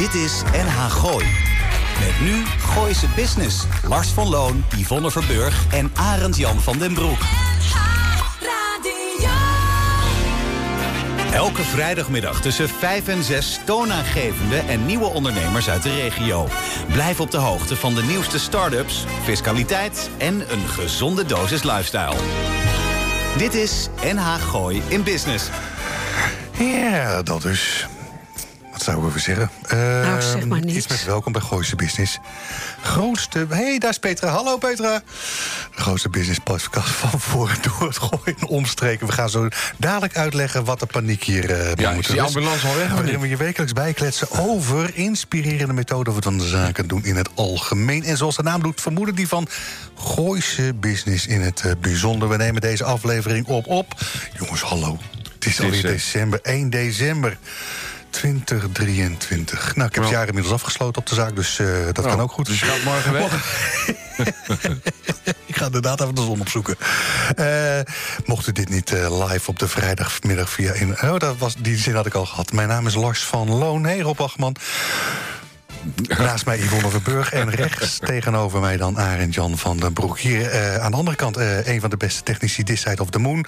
Dit is NH Gooi. Met nu Gooise Business. Lars van Loon, Yvonne Verburg en Arend Jan van den Broek. Elke vrijdagmiddag tussen 5 en 6 toonaangevende en nieuwe ondernemers uit de regio. Blijf op de hoogte van de nieuwste start-ups, fiscaliteit en een gezonde dosis lifestyle. Dit is NH Gooi in Business. Ja, dat dus. Zouden we zeggen? Nou, zeg maar niets. Iets met welkom bij Gooise Business. Grootste... Hé, hey, daar is Petra. Hallo Petra. De grootste business podcast van voor en door het gooien en omstreken. We gaan zo dadelijk uitleggen wat de paniek hier eh Ja, moet is die ambulance al weg, Waarin niet? we je wekelijks bijkletsen over inspirerende methoden... wat we de zaken doen in het algemeen. En zoals de naam doet, vermoeden die van Gooise Business in het eh, bijzonder. We nemen deze aflevering op op... Jongens, hallo. Het is alweer december, 1 december. 2023. Nou, ik heb het Ja. jaar inmiddels afgesloten op de zaak, dus eh, dat kan ook goed. Dus je gaat morgen weg. Ik ga inderdaad even de zon opzoeken. Eh, mocht u dit niet eh, live op de vrijdagmiddag via... In, oh, dat was, die zin had ik al gehad. Mijn naam is Lars van Loon. Hey, Rob Achman. Naast mij Yvonne Verburg en rechts tegenover mij dan Arend Jan van den Broek. Hier eh, aan de andere kant eh, een van de beste technici This Side of the Moon.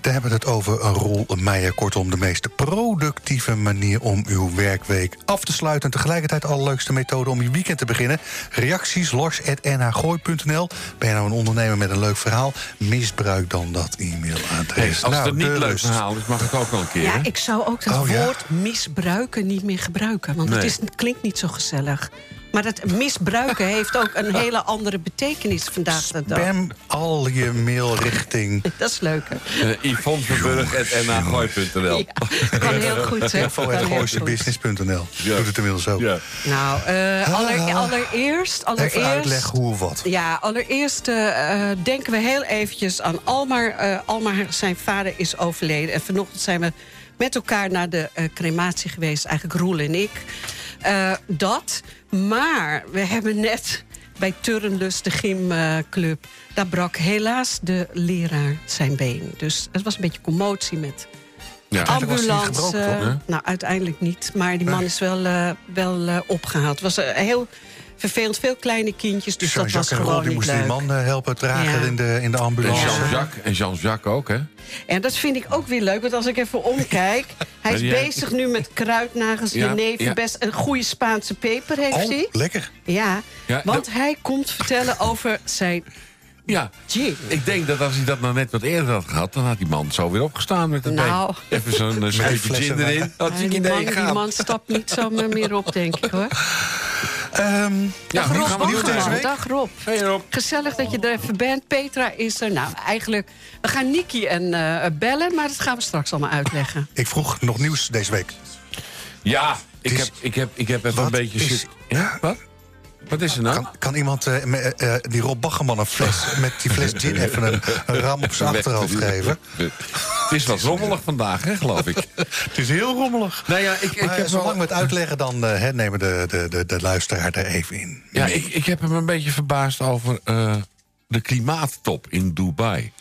Daar hebben we het over een rol Meijer. Kortom, de meest productieve manier om uw werkweek af te sluiten. En tegelijkertijd de allerleukste methode om je weekend te beginnen. Reacties lars.nhgooi.nl. Ben je nou een ondernemer met een leuk verhaal? Misbruik dan dat e-mailadres. Hey, als Nou, het een niet leuk verhaal is, mag het ook wel een keer. Ja, hè? ik zou ook dat Oh, ja? woord misbruiken niet meer gebruiken. Want het, is, het klinkt niet zo gezellig. Maar dat misbruiken heeft ook een hele andere betekenis vandaag de dag. Spam al je mail richting Dat is leuker. Eh, Yvonne. Ja, kan heel goed, hè? Info.gooisebusiness.nl. Ja. Doet het inmiddels ook. Ja. Nou, eh, aller- Ah. allereerst... allereerst Even uitleggen hoe of wat. Ja, allereerst eh, eh, denken we heel eventjes aan Almar. Eh, Almar, zijn vader is overleden. En vanochtend zijn we met elkaar naar de eh, crematie geweest. Eigenlijk Roel en ik. Eh, dat. Maar we hebben net bij Turnlust, de gymclub... daar brak helaas de leraar zijn been. Dus het was een beetje commotie met Ja. Ambulance. gebroken, toch, hè? nou, uiteindelijk niet. Maar die man Nee. is wel, eh, wel eh, opgehaald. Het was eh, heel vervelend. Veel kleine kindjes. Dus dat was en gewoon Rob die moesten die man eh, helpen dragen Ja. in, de, in de En ambulance. Jean-Jacques en Jean-Jacques ook, hè? En dat vind ik ook weer leuk. Want als ik even omkijk... hij is Ja, bezig nu met kruidnagels, Ja, best een goede Spaanse peper heeft Oh, hij. lekker. Ja, Ja, want dat- hij komt vertellen over zijn Ja. Ik denk dat als hij dat nou net wat eerder had gehad... dan had die man zo weer opgestaan met het Nou. been. Even zo'n uh, scheepje flessen gin erin. Had die, man, die man stapt niet zomaar meer op, denk ik, hoor. Ehm, Ja, Dag Rob deze week. Dag Rob. Hey Rob. Gezellig dat je er even bent. Petra is er. Nou, eigenlijk... We gaan Niki en eh, bellen, maar dat gaan we straks allemaal uitleggen. ik vroeg nog nieuws deze week. Ja, ik is- heb, ik, heb, ik heb even Wat een beetje... is- zit- Ja, wat? Wat is er nou? Kan, kan iemand eh, me- eh, eh, die Rob Baggerman een fles, met die fles gin even een, een ram op zijn achterhoofd geven? Het is wat rommelig vandaag, hè, geloof ik. Het is heel rommelig. Nou ja, ik, ik Maar heb zolang wel... we het uitleggen, dan eh, hè, nemen de, de, de, de luisteraar er even in. Ja, ik, ik heb hem een beetje verbaasd over eh, de klimaattop in Dubai.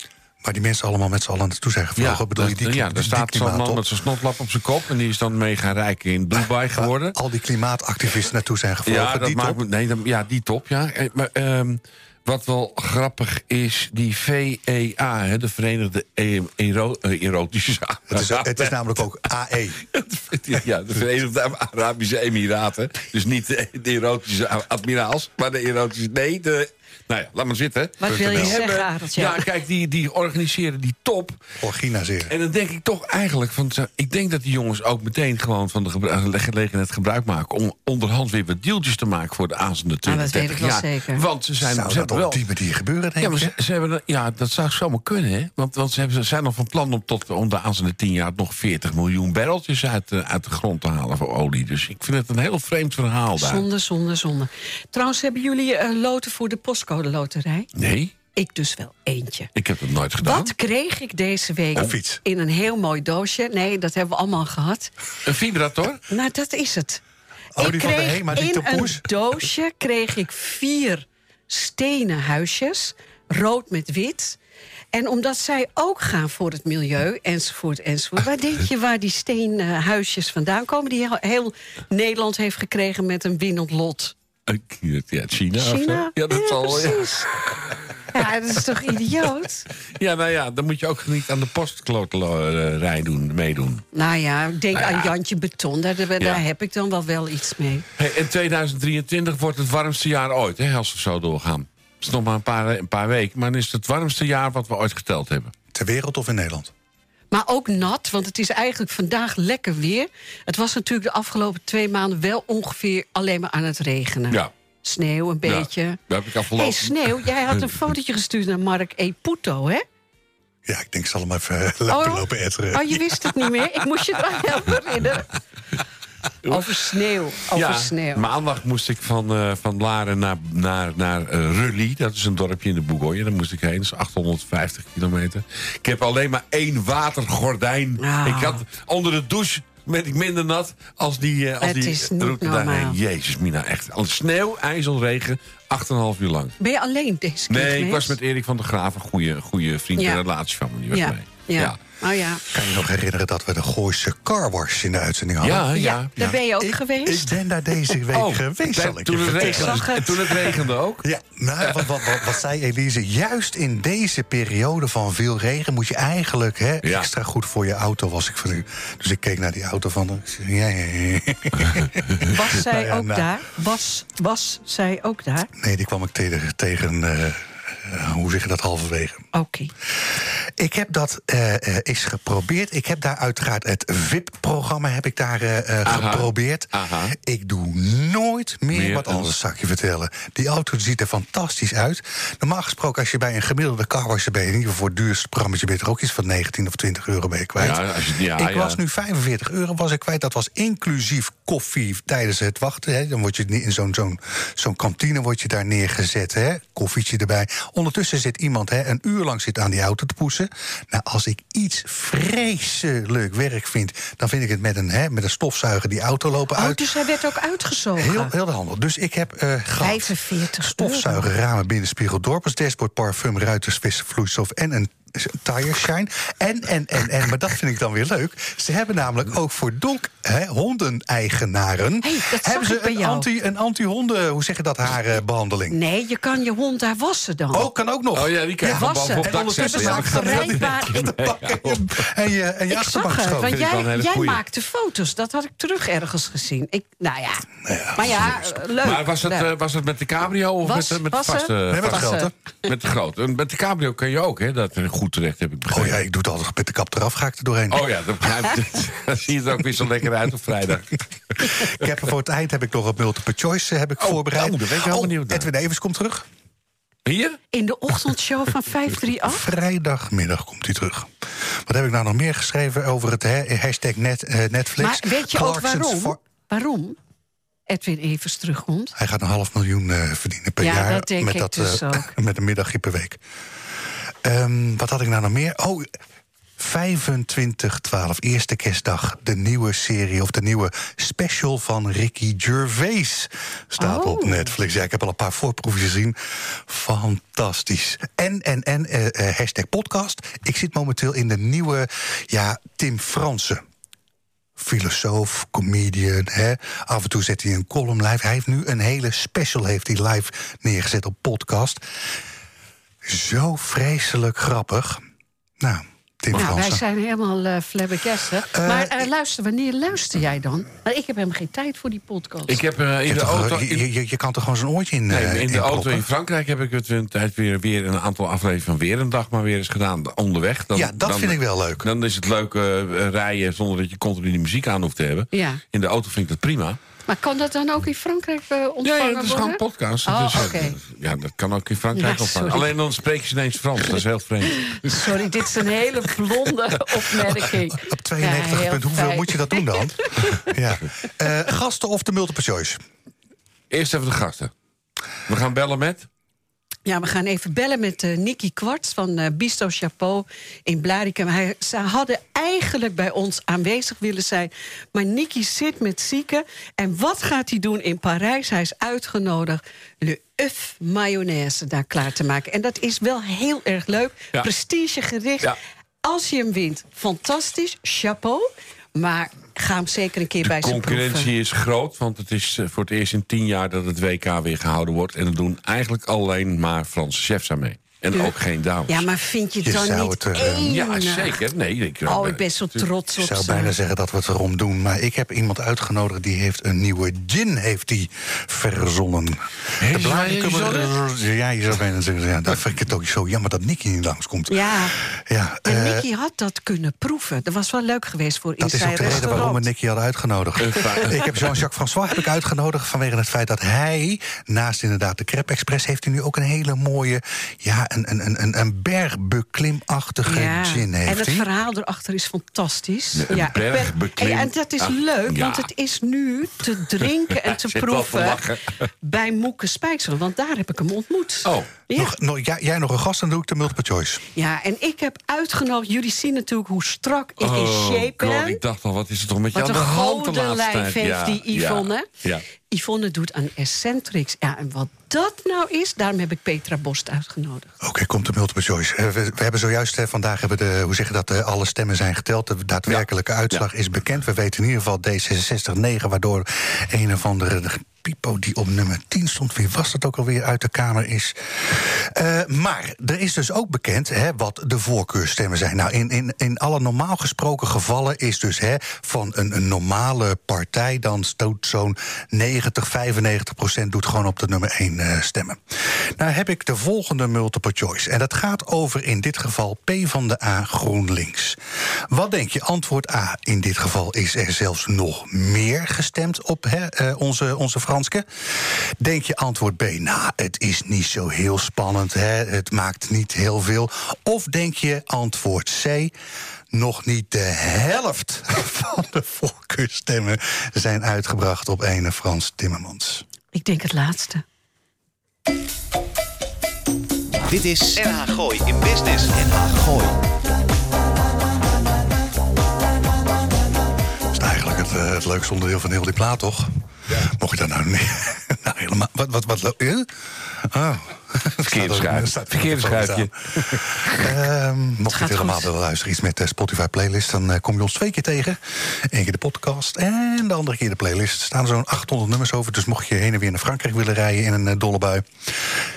Maar die mensen allemaal met z'n allen naartoe zijn gevlogen. bedoel je die, ja, daar staat die zo'n man met zijn snotlap op zijn kop... en die is dan mega rijk in Dubai geworden. Al die klimaatactivisten naartoe zijn gevlogen. Ja, dat die maakt top. me, nee, dan- ja, die top, ja. Eh, Maar ehm, wat wel grappig is, die VEA, hè, de Verenigde E- Ero- eh, Erotische... Het is, het is namelijk ook. AE. Ja, de Verenigde Arabische Emiraten. Dus niet de, de erotische admiraals, maar de erotische... Nee, de... Nou ja, laat maar zitten. Wat wil je Die zeggen, Arend? ja, kijk, die, die organiseren die top. Orgina zeer. En dan denk ik toch eigenlijk van... zo- Ik denk dat die jongens ook meteen gewoon van de gebru- gelegenheid gebruik maken... om onderhand weer wat deeltjes te maken voor de aanstaande 20, Ah, dat weet ik 30 wel zeker. Want ze zijn, Zou ze dat op wel... die manier gebeuren, denk Ja, maar ze, ze hebben, ja, dat zou zomaar kunnen, hè? Want, want ze, hebben, ze zijn nog van plan om tot om de aanstaande tien jaar... nog 40 miljoen barreltjes uit, de- uit de grond te halen voor olie. Dus ik vind het een heel vreemd verhaal daar. Zonde, zonde, zonde. Trouwens, hebben jullie eh, loten voor de postcode loterij? Nee, Ik dus wel eentje. ik heb het nooit gedaan. Wat kreeg ik deze week Een fiets. in een heel mooi doosje? Nee, dat hebben we allemaal gehad. Een vibrator? Nou, dat is het. Oh, ik die van de kreeg in een doosje kreeg ik vier stenen huisjes. Rood met wit. En omdat zij ook gaan voor het milieu, enzovoort, enzovoort. Waar denk je waar die steenhuisjes vandaan komen... die heel, heel Nederland heeft gekregen met een winnend lot? Eh, Ja, China, of zo? China? Ja, dat zal ja. precies. Ja, dat is toch idioot? Ja, nou ja, dan moet je ook niet aan de postkloterij doen, meedoen. Nou ja, denk Nou ja. aan Jantje Beton. Daar, daar, Ja. heb ik dan wel wel iets mee. Hey, in 2023 wordt het warmste jaar ooit, hè, als we zo doorgaan. Het is nog maar een paar, een paar weken, maar dan is het het warmste jaar wat we ooit geteld hebben. Ter wereld of in Nederland? Maar ook nat, want het is eigenlijk vandaag lekker weer. Het was natuurlijk de afgelopen twee maanden wel ongeveer alleen maar aan het regenen. Ja. Sneeuw een beetje. Ja, dat heb ik afgelopen. hey, sneeuw, jij had een fotootje gestuurd naar Mark E. Puto, hè? Ja, ik denk, ik zal hem even eh, lekker lopen etteren. oh, je wist het niet meer? Ik moest je eraan helpen herinneren. Over sneeuw, over ja, sneeuw. maandag moest ik van, eh, van Laren naar, naar, naar eh, Rully. Dat is een dorpje in de Bourgogne. Daar moest ik heen. Dat is 850 kilometer. Ik heb alleen maar één watergordijn. Ah. Ik had onder de douche ben ik minder nat als die, eh, als Het die route normaal. daarheen. Jezus, Mina, echt. Al sneeuw, ijzel, regen. 8,5 uur lang. Ben je alleen deze keer Nee, ik was met Erik van der Graaf, een goede, goede vriend Ja. en relatie van me. Die was Ja, mee. ja. Oh ja. Kan je nog herinneren dat we de Gooise carwash in de uitzending hadden? Ja, Ja, ja. daar ben je ook ik, geweest. Ik ben daar deze week Oh, geweest, zal ik toen, het regende, het. toen het regende ook. Ja, nou, wat, wat, wat, wat zei Elise? Juist in deze periode van veel regen moet je eigenlijk hè, Ja. extra goed voor je auto was. Ik van, dus ik keek naar die auto van. de- Ja, ja. Was zij Nou ja, ook nou. daar? Was, was zij ook daar? Nee, die kwam ik tegen, tegen eh, eh, hoe zeg je dat, halverwege. Oké. Ik heb dat eens geprobeerd. Ik heb daar uiteraard het VIP-programma heb ik daar eh, Aha. geprobeerd. Aha. Ik doe nooit meer, Meer wat anders, zal ik je vertellen. Die auto ziet er fantastisch uit. Normaal gesproken, als je bij een gemiddelde carwash bent... in ieder geval voor het duurste programma... je bent er ook iets van 19 of 20 euro ben je kwijt. Ja, als je- ja, ik ja. was nu 45 euro was ik kwijt. Dat was inclusief koffie tijdens het wachten. Hè. Dan word je in zo'n zo'n zo'n kantine wordt je daar neergezet. Hè. Koffietje erbij. Ondertussen zit iemand hè, een uur lang zit aan die auto te poetsen. Nou, als ik iets vreselijk werk vind... dan vind ik het met een, hè, met een stofzuiger die auto lopen Oh, uit. dus hij werd ook uitgezogen. Heel, heel de handel. Dus ik heb eh gehad 45 stofzuigen, ramen, binnenspiegel, dorpers, dashboard, parfum, ruiters, vissen, vloeistof en een tire shine. En, en, en, en, maar dat vind ik dan weer leuk. Ze hebben namelijk ook voor donk hè, hondeneigenaren... Hey, dat zag hebben ze ik bij een anti, een anti-honden, hoe zeg je dat, haarbehandeling. Nee, je kan je hond daar wassen dan. Oh, kan ook nog. Oh ja, die kan je wassen. bovenop En ondertussen Ja, gaat- verrijdbaar. En je, en je ik achterbank zag het, schoon. want jij, jij maakte foto's. Dat had ik terug ergens gezien. Ik, nou ja, maar ja, eh, leuk. Maar was het, leuk. eh, was het met de cabrio of Was- met, de- met de was vaste? Nee, met de grote. Met de grote. En Met de cabrio kan je ook, hè? Dat er goed terecht heb ik Oh begrepen. ja, ik doe het altijd met de kap eraf, ga ik er doorheen. Oh ja, dan, dan zie je het ook weer zo lekker uit op vrijdag. Ik heb er voor het eind heb ik nog een multiple choice eh, heb ik Oh, voorbereid. oh, daar ben ik wel Oh, benieuwd. Edwin Evers komt terug. Hier? In de ochtendshow van 538? Vrijdagmiddag komt hij terug. Wat heb ik nou nog meer geschreven over het hè, hashtag net, eh, Netflix? Maar weet je ook waarom? Waarom Edwin Evers terugkomt? Hij gaat een half miljoen eh, verdienen per Ja, jaar. dat denk met ik dat, dus ook. met een middagje per week. Ehm, wat had ik nou nog meer? Oh, 25-12, eerste kerstdag. De nieuwe serie of de nieuwe special van Ricky Gervais staat op Oh. Netflix. Ja, ik heb al een paar voorproefjes gezien. Fantastisch. En, en, en, eh, eh, hashtag podcast. Ik zit momenteel in de nieuwe, ja, Tim Fransen filosoof, comedian. Hè. Af en toe zet hij een column live. Hij heeft nu een hele special heeft hij live neergezet op podcast. Zo vreselijk grappig. Nou, Tim Nou, wij zijn helemaal uh, flabbergasted. Eh, maar eh, luister, wanneer luister jij dan? Want ik heb helemaal geen tijd voor die podcast. Ik heb eh, Je, in hebt de toch, auto... je, je, je kan toch gewoon zo'n oortje in Nee, in de auto in Frankrijk heb ik het een tijd weer, weer een aantal afleveringen van weer een dag maar weer eens gedaan. Onderweg. Dan, Ja, dat dan- vind ik wel leuk. Dan is het leuk eh, rijden zonder dat je continu die muziek aan hoeft te hebben. Ja. In de auto vind ik dat prima. Maar kan dat dan ook in Frankrijk eh, Ja, ontvangen ja, dat is gewoon een podcast. Oh, Dus, eh, oké. Ja, dat kan ook in Frankrijk Ja, ontvangen. Alleen dan spreek je ineens Frans. Dat is heel vreemd. Sorry, dit is een hele blonde opmerking. Op 92 Ja, heel punt, hoeveel fijn. moet je dat doen dan? ja. Eh, gasten of de multiple choice? Eerst even de gasten. We gaan bellen met... Ja, we gaan even bellen met uh, Nicky Kwarts van uh, Bistro Chapeau in Blarikum. Hij, ze hadden eigenlijk bij ons aanwezig willen zijn. Maar Nicky zit met zieken. En wat gaat hij doen in Parijs? Hij is uitgenodigd Le Uf mayonaise daar klaar te maken. En dat is wel heel erg leuk. Ja. Prestigegericht. Ja. Als je hem wint, fantastisch. Chapeau. Maar ga hem zeker een keer bij De zijn proeven. concurrentie is groot, want het is eh, voor het eerst in tien jaar dat het WK weer gehouden wordt. En er doen eigenlijk alleen maar Franse chefs aan mee. En Ja. ook geen dames. Ja, maar vind je Je dan zou niet het, eh? Ja, zeker. Nee, ik, Oh, ik ben zo trots Ik op zou ze. bijna zeggen dat we het erom doen. Maar ik heb iemand uitgenodigd die heeft een nieuwe gin heeft die verzonnen. De zou Ja, je zou bijna zeggen, ja, dat vind ik het ook zo jammer dat Nicky niet langskomt. Ja, Ja, en eh, Nicky had dat kunnen proeven. Dat was wel leuk geweest voor dat is ook de reden waarom we Nicky hadden uitgenodigd. ik heb Jean-Jacques François heb ik uitgenodigd vanwege het feit dat hij, naast inderdaad de Crepe Express, heeft hij nu ook een hele mooie, ja, een, een, een, een, een bergbeklimachtige Ja, gin en heeft het verhaal erachter is fantastisch. Een ja, bergbeklim- en, en dat is leuk, want het is nu te drinken en te proeven bij Moeke Spijksel. Want daar heb ik hem ontmoet. Oh. Ja. Nog, nog, jij, jij nog een gast, dan doe ik de multiple choice. ja, en ik heb uitgenodigd... Jullie zien natuurlijk hoe strak ik in Oh, shape ben. God, ik dacht al, wat is er toch met Wat jou een aan de hand de gouden laatste lijf tijd? heeft die ja, Yvonne. Ja. Yvonne doet aan Eccentrics. Ja, en wat dat nou is, daarom heb ik Petra Borst uitgenodigd. Oké, komt de multiple choice. Eh, we, we hebben zojuist eh, vandaag hebben de, hoe zeg je dat, eh, alle stemmen zijn geteld. De daadwerkelijke uitslag is bekend. We weten in ieder geval D66 9, waardoor een of andere Pipo die op nummer 10 stond. Wie was dat ook alweer uit de Kamer is? Eh, maar er is dus ook bekend hè, wat de voorkeurstemmen zijn. Nou, in, in, in alle normaal gesproken gevallen is dus hè, van een, een normale partij... dan stoot zo'n 90, 95 procent doet gewoon op de nummer 1 eh, stemmen. Nou heb ik de volgende multiple choice. En dat gaat over in dit geval P van de A GroenLinks. Wat denk je? Antwoord A. In dit geval is er zelfs nog meer gestemd op hè, eh, onze, onze Franske. Denk je antwoord B. Nou, het is niet zo heel spannend. Hè, het maakt niet heel veel. Of denk je antwoord C. Nog niet de helft van de voorkeurstemmen zijn uitgebracht op ene Frans Timmermans. Ik denk het laatste. Dit is NH Gooi in Business. NH Gooi. Dat is eigenlijk het, eh, het leukste onderdeel van heel die plaat, toch? Mocht je dat nou niet... nou, helemaal... Wat, wat, wat... eh? Oh. Ehm, mocht je het helemaal willen luisteren, iets met de Spotify playlist... dan eh, kom je ons twee keer tegen. Eén keer de podcast en de andere keer de playlist. Er staan zo'n 800 nummers over, dus mocht je heen en weer naar Frankrijk willen rijden... in een eh, dolle bui... Kan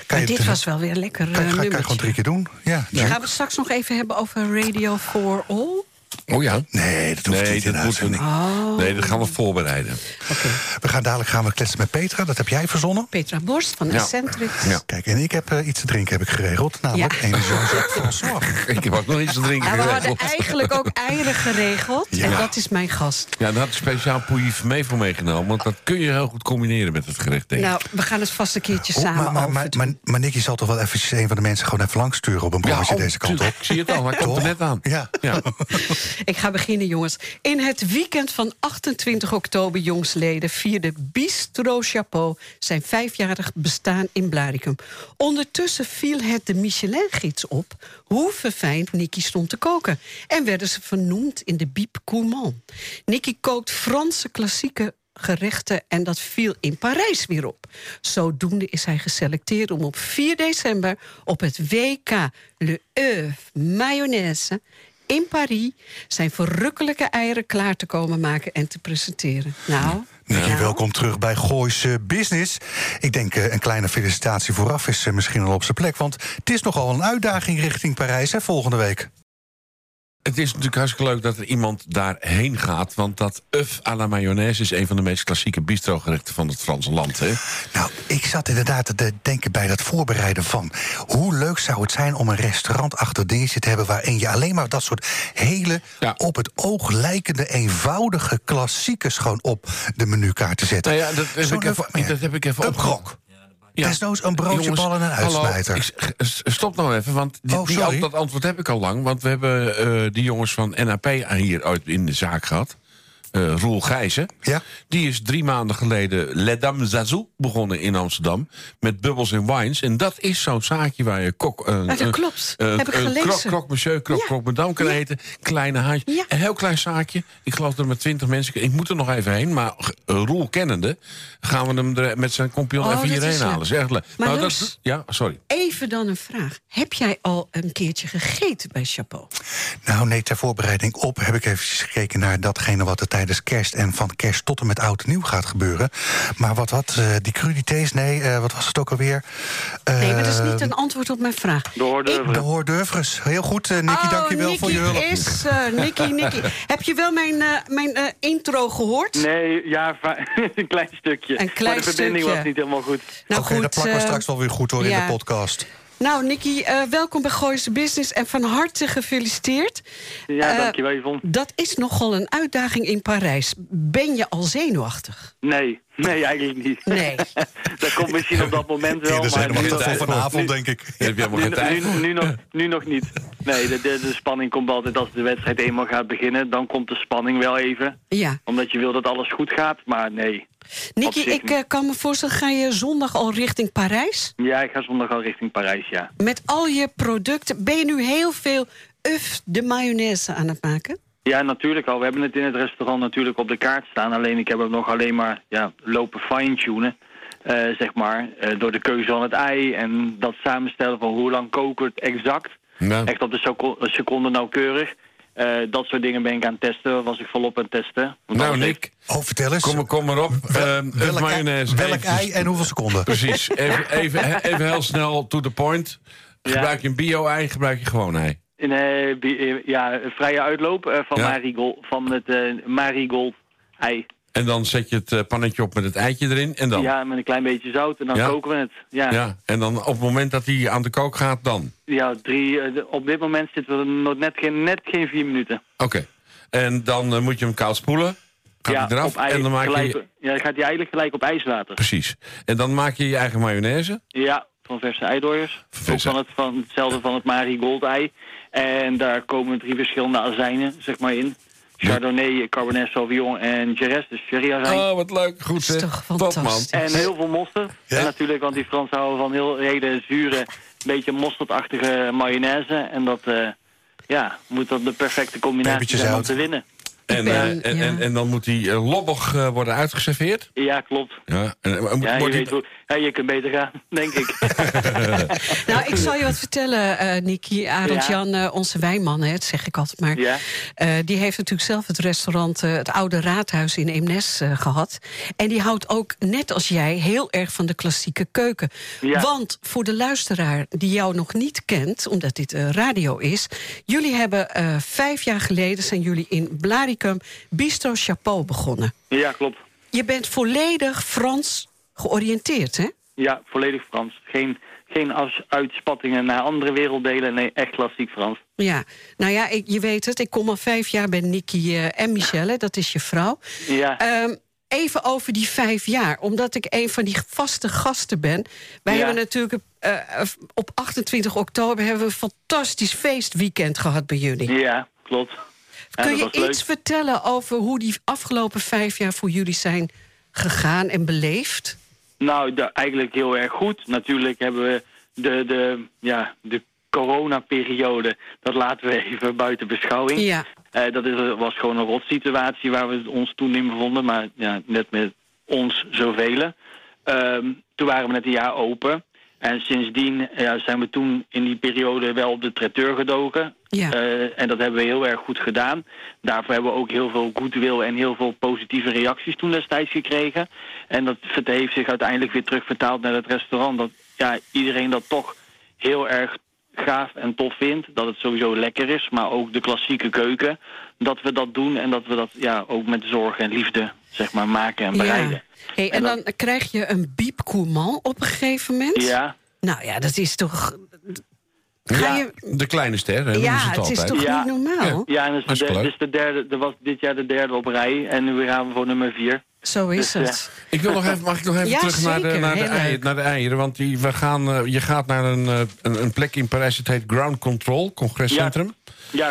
Maar je dit het, was wel weer lekker kan, eh, ga, kan je nummertje. gewoon drie keer doen. Ja, Gaan we het straks nog even hebben over Radio for All? Oh ja? Nee, dat hoeft Nee, niet in de uitzending. Oh. Nee, dat gaan we voorbereiden. Oké. We gaan dadelijk gaan we kletsen met Petra, dat heb jij verzonnen. Petra Borst van Ja. Eccentrics. Ja. Kijk, en ik heb eh, iets te drinken heb ik geregeld. Namelijk Ja. een Jean-Jacques François. Ik heb ook nog iets te drinken Nou, we hadden geregeld. eigenlijk ook eieren geregeld. Ja. En dat is mijn gast. Ja, daar had ik speciaal pouilly mee voor meegenomen. Want dat kun je heel goed combineren met het gerecht, denk ik. Nou, we gaan het vast een keertje Oh, samen maar, maar, maar, maar, maar Nicky zal toch wel eventjes een van de mensen gewoon even langs sturen op een broodje oh, deze kant op. Ik zie het al, hij komt er net aan. Ja. Ik ga beginnen, jongens. In het weekend van 28 oktober, jongsleden... vierde Bistro Chapeau zijn vijfjarig bestaan in Blaricum. Ondertussen viel het de Michelin-gids op... hoe verfijnd Nicky stond te koken. En werden ze vernoemd in de Biep Courmand. Nicky kookt Franse klassieke gerechten en dat viel in Parijs weer op. Zodoende is hij geselecteerd om op 4 december op het WK Le Oeuf Mayonaise in Paris zijn verrukkelijke eieren klaar te komen maken en te presenteren. Nou, Nicky, nou, welkom terug bij Gooise Business. Ik denk eh, een kleine felicitatie vooraf is eh, misschien al op zijn plek. Want het is nogal een uitdaging richting Parijs hè, volgende week. Het is natuurlijk hartstikke leuk dat er iemand daarheen gaat. Want dat œuf à la mayonaise is een van de meest klassieke bistrogerechten van het Franse land. Hè? Nou, ik zat inderdaad te denken bij dat voorbereiden van... hoe leuk zou het zijn om een restaurant achter dingetje te hebben... waarin je alleen maar dat soort hele Ja. op het oog lijkende... eenvoudige klassiekers gewoon op de menukaart te zetten. Nou ja, dat heb, ik even, dat heb ik even opgerokt. Brok. Desnoods een broodje, Jongens, bal en uitsmijter. stop nou even, want die, Oh, die dat antwoord heb ik al lang. Want we hebben eh, die jongens van NAP hier uit in de zaak gehad. Eh, Roel Gijzen. Ja. Die is drie maanden geleden Les Dames Zazou begonnen in Amsterdam. Met Bubbles and Wines. En dat is zo'n zaakje waar je kok... dat klopt. een- Heb ik gelezen. Krok, krok monsieur, krok, Ja. krok madame kan Ja. eten. Kleine. Ja. Een heel klein zaakje. Ik geloof dat er met twintig mensen... Ik moet er nog even heen. Maar eh, Roel kennende gaan we hem er met zijn compagnon Oh, even hierheen is, halen. Is echt leuk. Maar Nou, Loes- dat, ja, sorry. Even dan een vraag. Heb jij al een keertje gegeten bij Chapeau? Nou, nee, ter voorbereiding op heb ik even gekeken naar datgene wat er tijdens kerst en van kerst tot en met oud en nieuw gaat gebeuren. Maar wat, wat, eh, die crudités, nee, eh, wat was het ook alweer? Eh, Nee, maar dat is niet een antwoord op mijn vraag. De hors d'oeuvre. De. Heel goed, eh Nicky, oh, dankjewel voor je hulp. is... eh Nicky, Nicky. Heb je wel mijn, eh, mijn eh, intro gehoord? Nee, ja, een klein stukje. Een klein maar de verbinding stukje. was niet helemaal goed. Nou Oké, dat plakken we eh, straks wel weer goed hoor in de podcast. Nou, Nicky, eh, welkom bij Gooise Business en van harte gefeliciteerd. Ja, Eh, dankjewel Yvonne. Dat is nogal een uitdaging in Parijs. Ben je al zenuwachtig? Nee, nee, eigenlijk niet. Nee. dat komt misschien op dat moment wel, is maar nu, vanavond, nu- denk ik. Heb je helemaal geen tijd nu, nu nog, nu nog niet. Nee, de, de, de spanning komt altijd als de wedstrijd eenmaal gaat beginnen. Dan komt de spanning wel even. Ja. Omdat je wil dat alles goed gaat, maar nee. Nicky, zich ik eh, kan me voorstellen, ga je zondag al richting Parijs? Ja, ik ga zondag al richting Parijs, ja. Met al je producten, ben je nu heel veel uf de mayonaise aan het maken? Ja, natuurlijk al. We hebben het in het restaurant natuurlijk op de kaart staan. Alleen ik heb hem nog alleen maar ja, lopen fine-tunen. eh, zeg maar, eh, door de keuze van het ei en dat samenstellen van hoe lang koken we het exact. Ja. Echt op de seco- seconde nauwkeurig. Eh, dat soort dingen ben ik aan het testen, was ik volop aan het testen. Want Nou, Nick, Oh, vertel eens. kom, kom maar op. Ehm, het welk, mayonaise. welk eventjes- ei en hoeveel seconden? Precies. Even, even, even heel snel to the point. Gebruik je een bio-ei, gebruik je gewoon ei. In, eh, bi- ja, een vrije uitloop eh, van, Ja. Marigold, van het eh, Marigold ei. En dan zet je het eh, pannetje op met het eitje erin. En dan? Ja, met een klein beetje zout en dan Ja. koken we het. Ja, ja. Ja, en dan op het moment dat hij aan de kook gaat, dan? drie, eh, op dit moment zitten we nog net geen, net geen vier minuten. Oké. En dan eh, moet je hem koud spoelen. Gaat ja, hij eraf. op ijs, En dan maak gelijk, je... ja, dan gaat hij eigenlijk gelijk op ijswater. Precies. En dan maak je je eigen mayonaise. Ja, van verse eidooiers. Ook van, het, van hetzelfde van het Marigold ei. En daar komen drie verschillende azijnen zeg maar, in. Chardonnay, Cabernet Sauvignon en Jerez, dus sherryazijn. Oh, wat leuk. Goed is zeg. toch Top, man. fantastisch. En heel veel mosterd. Ja? En natuurlijk, want die Fransen houden van heel hele zure, beetje mosterdachtige mayonaise. En dat eh, ja, moet dan de perfecte combinatie zijn om te winnen. En, ben- eh, en, ja. en, en dan moet die eh, lobbig eh, worden uitgeserveerd. Ja, klopt. Ja. En, moet- Ja, je, wordt die- weet hoe, ja, je kunt beter gaan, denk ik. Nou, ik zal je wat vertellen, eh Niki. Arend Jan, eh, onze wijnman, hè, dat zeg ik altijd maar. Ja. Eh, die heeft natuurlijk zelf het restaurant, eh, het Oude Raadhuis in Eemnes eh, gehad. En die houdt ook, net als jij, heel erg van de klassieke keuken. Ja. Want voor de luisteraar die jou nog niet kent, omdat dit radio is... jullie hebben eh, vijf jaar geleden, zijn jullie in Bistro Chapeau begonnen. ja, klopt. Je bent volledig Frans georiënteerd, hè? Ja, volledig Frans. Geen, geen uitspattingen naar andere werelddelen. Nee, echt klassiek Frans. Ja, nou ja, ik, je weet het, ik kom al vijf jaar bij Nicky eh, en Michelle, dat is je vrouw. Ja, Ehm, even over die vijf jaar, omdat ik een van die vaste gasten ben. Wij Ja. hebben natuurlijk eh, op 28 oktober hebben we een fantastisch feestweekend gehad bij jullie. ja klopt. Kun je leuk. iets vertellen over hoe die afgelopen vijf jaar voor jullie zijn gegaan en beleefd? Nou, eigenlijk heel erg goed. Natuurlijk hebben we de, de, ja, de coronaperiode, dat laten we even buiten beschouwing. Ja. Eh, dat is, was gewoon een rotsituatie waar we ons toen in bevonden, maar ja, net met ons zoveel. Ehm, toen waren we net een jaar open. En sindsdien ja, zijn we toen in die periode wel op de traiteur gedoken. Ja. Eh, en dat hebben we heel erg goed gedaan. Daarvoor hebben we ook heel veel goodwill en heel veel positieve reacties toen destijds gekregen. En dat heeft zich uiteindelijk weer terugvertaald naar het restaurant. Dat ja, iedereen dat toch heel erg gaaf en tof vindt. Dat het sowieso lekker is, maar ook de klassieke keuken. Dat we dat doen en dat we dat ja, ook met zorg en liefde zeg maar, maken en bereiden. Hey, en En dan krijg je een biep gourmand op een gegeven moment? Ja, Nou ja, dat is toch... Ga Ja. je... De kleine ster, hè? dat Ja, is het het is toch Ja. niet normaal? ja en dat is, de, is de derde, dat was dit jaar de derde op rij. En nu gaan we voor nummer vier. Zo is Dus, het. Ik wil nog even, mag ik nog even Ja, terug naar, de, naar, de Heel ei- leuk. naar de eieren? Want die, we gaan, eh, je gaat naar een, eh, een, een plek in Parijs, het heet Ground Control, congrescentrum. Ja,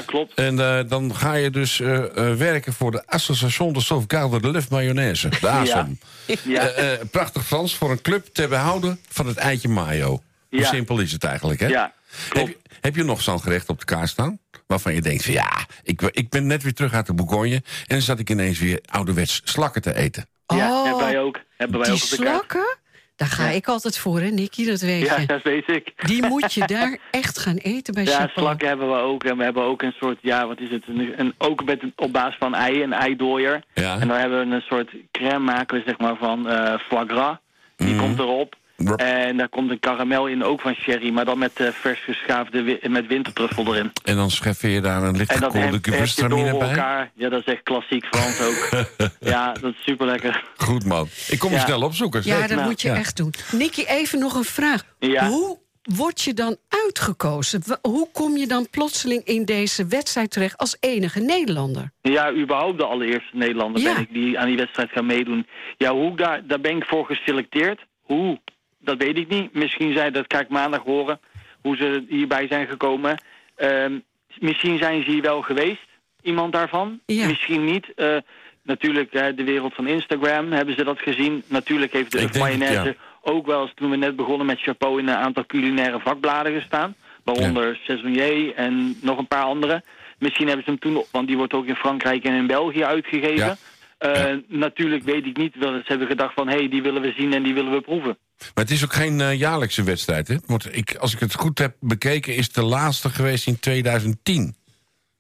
klopt. En eh, dan ga je dus eh, eh, werken voor de Association de Sauvegarde de l'œuf Mayonnaise. De ASOM. Ja. Prachtig Frans voor een club ter behouden van het eitje mayo. Hoe Ja. simpel is het eigenlijk, hè? Ja, Heb klopt. je, heb je nog zo'n gerecht op de kaart staan? Waarvan je denkt van ja, ik, ik ben net weer terug uit de Bourgogne... en dan zat ik ineens weer ouderwets slakken te eten. Ja, Oh, hebben wij ook. Hebben wij Die ook op de kaart. Daar ga ik altijd voor, hè, Nicky, dat weet Ja, je. dat weet ik. Die moet je daar echt gaan eten bij Ja, Chapeau. slakken hebben we ook. En we hebben ook een soort, ja, wat is het? Een, een- ook met, een- op basis van ei, een eidooier. Ja. En dan hebben we een soort crème maken we zeg maar van eh foie gras. Die komt erop. Rup. En daar komt een karamel in, ook van sherry. Maar dan met eh, vers geschaafde wi- met wintertruffel erin. En dan scheffer je daar een licht gekoelde gewürztraminer bij. elkaar. Ja, dat is echt klassiek Frans ook. ja, dat is super lekker. Goed man. Ik kom je Ja. snel opzoeken. Ja, dat Nou, moet je ja. echt doen. Nicky, even nog een vraag. Ja. Hoe word je dan uitgekozen? Hoe kom je dan plotseling in deze wedstrijd terecht als enige Nederlander? Ja, überhaupt de allereerste Nederlander Ja. ben ik die aan die wedstrijd gaat meedoen. Ja, hoe daar, daar ben ik voor geselecteerd. Hoe? Dat weet ik niet. Misschien zijn, dat ga ik maandag horen, hoe ze hierbij zijn gekomen. Ehm, misschien zijn ze hier wel geweest, iemand daarvan. Ja. Misschien niet. Eh, natuurlijk, de wereld van Instagram, hebben ze dat gezien. Natuurlijk heeft de mayonaise ja. ook wel eens toen we net begonnen met Chapeau in een aantal culinaire vakbladen gestaan. Waaronder Saisonnier en nog een paar andere. Misschien hebben ze hem toen, want die wordt ook in Frankrijk en in België uitgegeven. Ja. Eh, Natuurlijk weet ik niet, ze hebben gedacht van... hé, hey, die willen we zien en die willen we proeven. Maar het is ook geen eh, jaarlijkse wedstrijd. Hè? Want ik, als ik het goed heb bekeken, is de laatste geweest in 2010.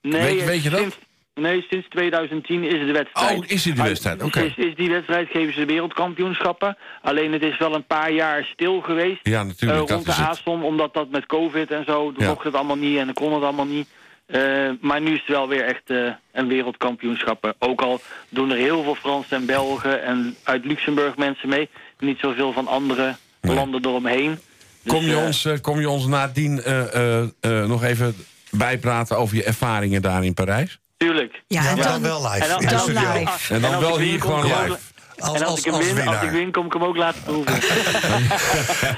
Nee, Weet- weet je dat? Sinds, nee, sinds 2010 is het de wedstrijd. Oh, is het de wedstrijd, oké. Is, is die wedstrijd, geven ze wereldkampioenschappen. Alleen het is wel een paar jaar stil geweest. Ja, natuurlijk, eh, rond de het. ASOM, omdat dat met covid en zo... dan Ja. mocht het allemaal niet en dan kon het allemaal niet. Eh, maar nu is het wel weer echt een wereldkampioenschappen. Ook al doen er heel veel Fransen en Belgen en uit Luxemburg mensen mee. Niet zoveel van andere Nee. landen eromheen. Dus, Kom je, eh, ons, eh, kom je ons nadien eh, eh, eh, nog even bijpraten over je ervaringen daar in Parijs? Tuurlijk. Ja, en dan, wel live En dan, in de dan studio. live. En dan wel hier gewoon live. Als, en als, als, ik hem als win, als ik winnaar. win, kom ik hem ook laten proeven.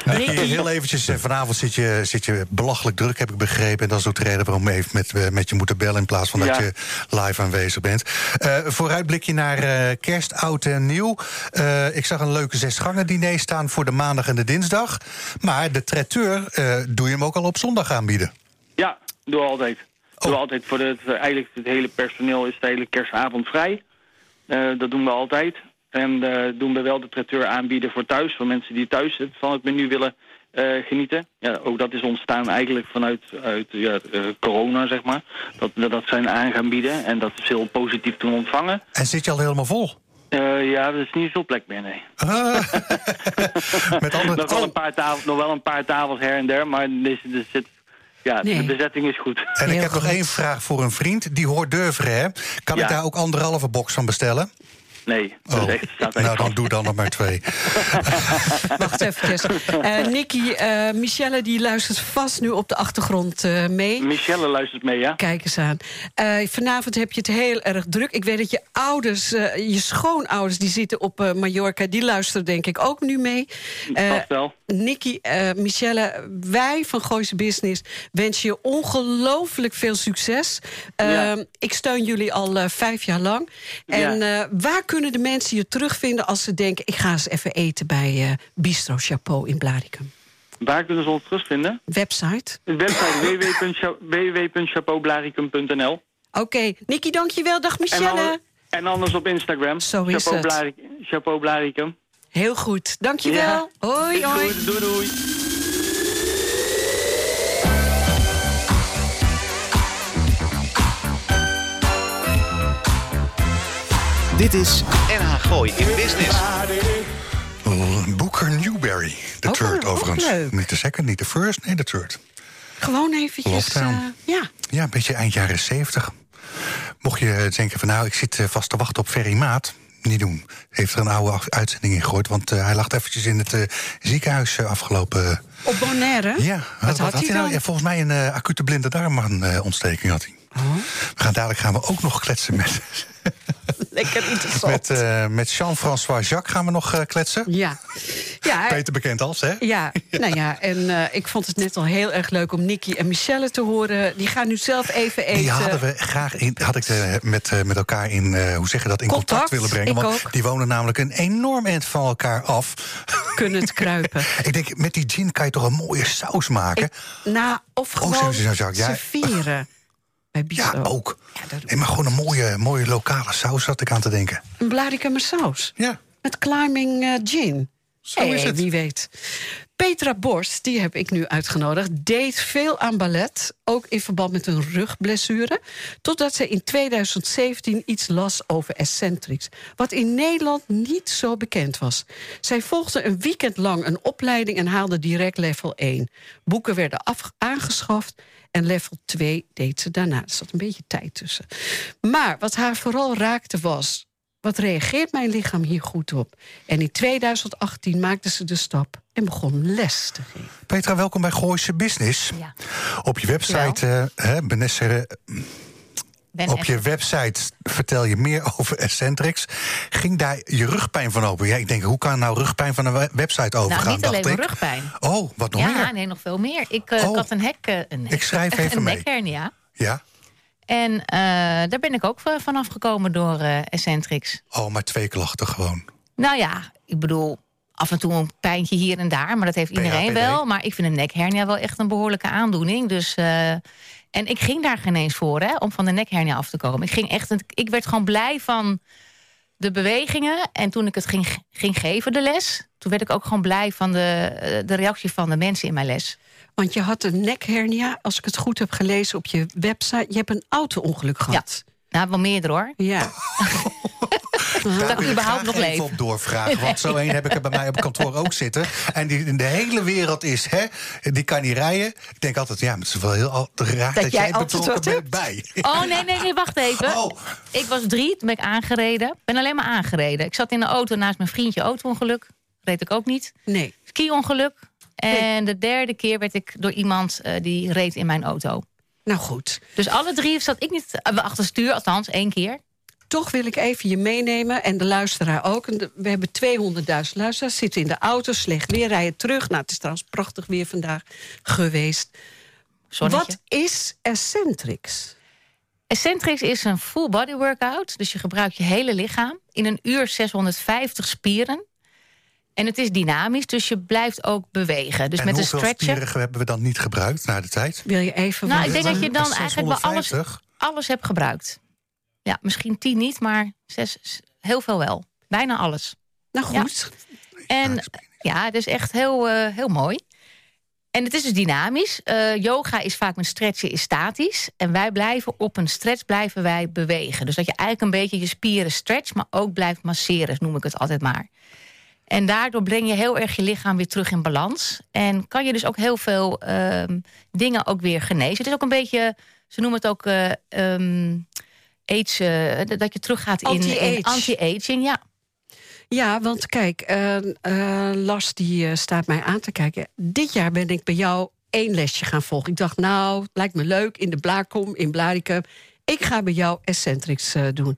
Nicky, heel eventjes, eh, vanavond zit je, zit je belachelijk druk, heb ik begrepen. En dat is ook de reden waarom we even met, eh, met je moeten bellen... in plaats van dat je live aanwezig bent. Eh, vooruitblikje naar kerst, oud en nieuw. Eh, ik zag een leuke zesgangen diner staan voor de maandag en de dinsdag. Maar de traiteur, eh, doe je hem ook al op zondag aanbieden? Ja, doe altijd. Doe Oh. altijd. Voor voor eigenlijk het hele personeel is de hele kerstavond vrij. Eh, dat doen we altijd. En eh, doen we wel de traiteur aanbieden voor thuis. Voor mensen die thuis het- van het menu willen eh, genieten. Ja, ook dat is ontstaan eigenlijk vanuit uit, ja, eh, corona, zeg maar. Dat we dat zijn aan gaan bieden. En dat is heel positief toen ontvangen. En zit je al helemaal vol? Eh, ja, er is niet veel plek meer, nee. Ah. met andere... nog, wel een paar tafels, nog wel een paar tafels her en der, maar er, is- er zit, ja, Nee. de bezetting is goed. en ik heb nog één vraag voor een vriend. Die hoort d'oeuvre, hè? Kan ik daar ook anderhalve box van bestellen? Nee, dat Oh, is echt, staat nou, dan doe dan nog maar twee. Wacht even. Eh Nicky, eh, Michelle die luistert vast nu op de achtergrond eh, mee. Michelle luistert mee, ja? Kijk eens aan. Eh, vanavond heb je het heel erg druk. Ik weet dat je ouders, eh, je schoonouders, die zitten op eh, Mallorca... die luisteren denk ik ook nu mee. Eh, Vast wel. Nicky, eh, Michelle, wij van Gooise Business wensen je ongelooflijk veel succes. Ja. Eh, Ik steun jullie al eh, vijf jaar lang. En eh, waar kunnen de mensen je terugvinden als ze denken... ik ga eens even eten bij Bistro Chapeau in Blaricum? Waar kunnen ze ons terugvinden? Website? Website www.cha- www.chapeaublarikum.nl Oké, Nicky, dankjewel. Dag en, Michelle. anders- en anders op Instagram. Zo is Chapeau het. Blari- Chapeau Blaricum. Heel goed. Dankjewel. Ja. Hoi, hoi. goed. Doei, doei. Dit is NH Gooi in Business. Booker Newberry. De Ook third overigens. leuk. Niet de second, niet de first, nee, de third. Gewoon eventjes... Eh, ja. Ja, een beetje eind jaren zeventig. Mocht je denken van nou, ik zit eh, vast te wachten op Ferry Maat. Niet doen. Heeft er een oude uitzending in gegooid. Want eh, hij lag eventjes in het eh, ziekenhuis eh, afgelopen... Op Bonaire? ja, Wat had hij nou? Ja, volgens mij een acute blinde darmontsteking had hij. Oh, We gaan dadelijk gaan we ook nog kletsen met, lekker interessant. met, eh, met Jean-François Jacques gaan we nog eh, kletsen. Ja. Ja, Beter bekend als, hè? Ja, nou ja, en eh, ik vond het net al heel erg leuk om Nicky en Michelle te horen. Die gaan nu zelf even eten. Die hadden we graag in, had ik met, met elkaar in, hoe zeg je dat, in contact, Contact, willen brengen. ik Want ook. die wonen namelijk een enorm eind van elkaar af. Kunnen het kruipen. ik denk, met die gin kan je toch een mooie saus maken? Ik, nou, of Oh, gewoon zo- zo- zo- ja. serveren. Bij ja, ook. Ja, Nee, maar gewoon een mooie, mooie lokale saus zat ik aan te denken. Een bladicum saus. Ja, Met climbing eh, gin. Zo is het. Wie weet. Petra Borst, die heb ik nu uitgenodigd, deed veel aan ballet. Ook in verband met een rugblessure. Totdat ze in 2017 iets las over eccentrics. Wat in Nederland niet zo bekend was. Zij volgde een weekend lang een opleiding en haalde direct level 1. Boeken werden af, aangeschaft en level 2 deed ze daarna. Er zat een beetje tijd tussen. Maar wat haar vooral raakte was... wat reageert mijn lichaam hier goed op? En in 2018 maakte ze de stap en begon les te geven. Petra, welkom bij Gooise Business. Ja. Op je website, eh hè, Benessere, Ben op echt- je website vertel je meer over Eccentrics. Ging daar je rugpijn van open? Ja, ik denk, hoe kan nou rugpijn van een we- website overgaan? Nou, niet alleen rugpijn. Oh, wat nog ja, meer? nee, nog veel meer. Ik, eh, Oh. had een hek, eh, een, Ik schrijf even een mee. nekhernia. Ja? En eh, daar ben ik ook vanaf gekomen door Eccentrics. Oh, maar twee klachten gewoon. Nou ja, ik bedoel, af en toe een pijntje hier en daar, maar dat heeft iedereen PHPD. wel. Maar ik vind een nekhernia wel echt een behoorlijke aandoening. Dus, en ik ging daar geen eens voor, hè, om van de nekhernia af te komen. Ik, ging echt, ik werd gewoon blij van de bewegingen. En toen ik het ging, ging geven, de les... toen werd ik ook gewoon blij van de, eh, de reactie van de mensen in mijn les. Want je had een nekhernia, als ik het goed heb gelezen op je website. Je hebt een auto-ongeluk gehad. Nou, wel meerdere hoor. Ja. Dat ik überhaupt nog even leef. op doorvragen. Want zo een heb ik er bij mij op kantoor ook zitten. En die in de hele wereld is, hè, die kan niet rijden. Ik denk altijd, ja, maar het is wel heel al- raar dat, jij jij betrokken bent hebt. bij. Oh, nee, nee, nee, wacht even. Oh. Ik was drie, toen ben ik aangereden. Ik ben alleen maar aangereden. Ik zat in de auto naast mijn vriendje auto-ongeluk. Reed ik ook niet. Nee. Ski-ongeluk. En de derde keer werd ik door iemand eh, die reed in mijn auto. Nou goed. Dus alle drie zat ik niet achter het stuur, althans één keer. Toch wil ik even je meenemen en de luisteraar ook. We hebben 200.000 luisteraars, zitten in de auto, slecht weer, rijden terug. Nou, het is trouwens prachtig weer vandaag geweest. Zonnetje. Wat is Eccentrics? Eccentrics is een full body workout. Dus je gebruikt je hele lichaam. In een uur 650 spieren. En het is dynamisch, dus je blijft ook bewegen. Dus en met een hoeveel stretcher. spieren hebben we dan niet gebruikt na de tijd? Wil je even... Nou, ik denk dat je dan eigenlijk wel alles, 650? alles hebt gebruikt. Ja, misschien tien niet, maar zes, heel veel wel. Bijna alles. Nou goed. En ja, het is echt heel, eh, heel mooi. En het is dus dynamisch. Eh, yoga is vaak met stretchen is statisch. En wij blijven op een stretch blijven wij bewegen. Dus dat je eigenlijk een beetje je spieren stretch, maar ook blijft masseren, noem ik het altijd maar. En daardoor breng je heel erg je lichaam weer terug in balans. En kan je dus ook heel veel ehm, dingen ook weer genezen. Het is ook een beetje, ze noemen het ook eh, ehm, age, eh, dat je teruggaat in in anti-aging. Ja. Ja, want kijk, eh, Lars die staat mij aan te kijken. Dit jaar ben ik bij jou één lesje gaan volgen. Ik dacht, nou, lijkt me leuk in de Blaarkom, in Blaricum. Ik ga bij jou Eccentrics doen.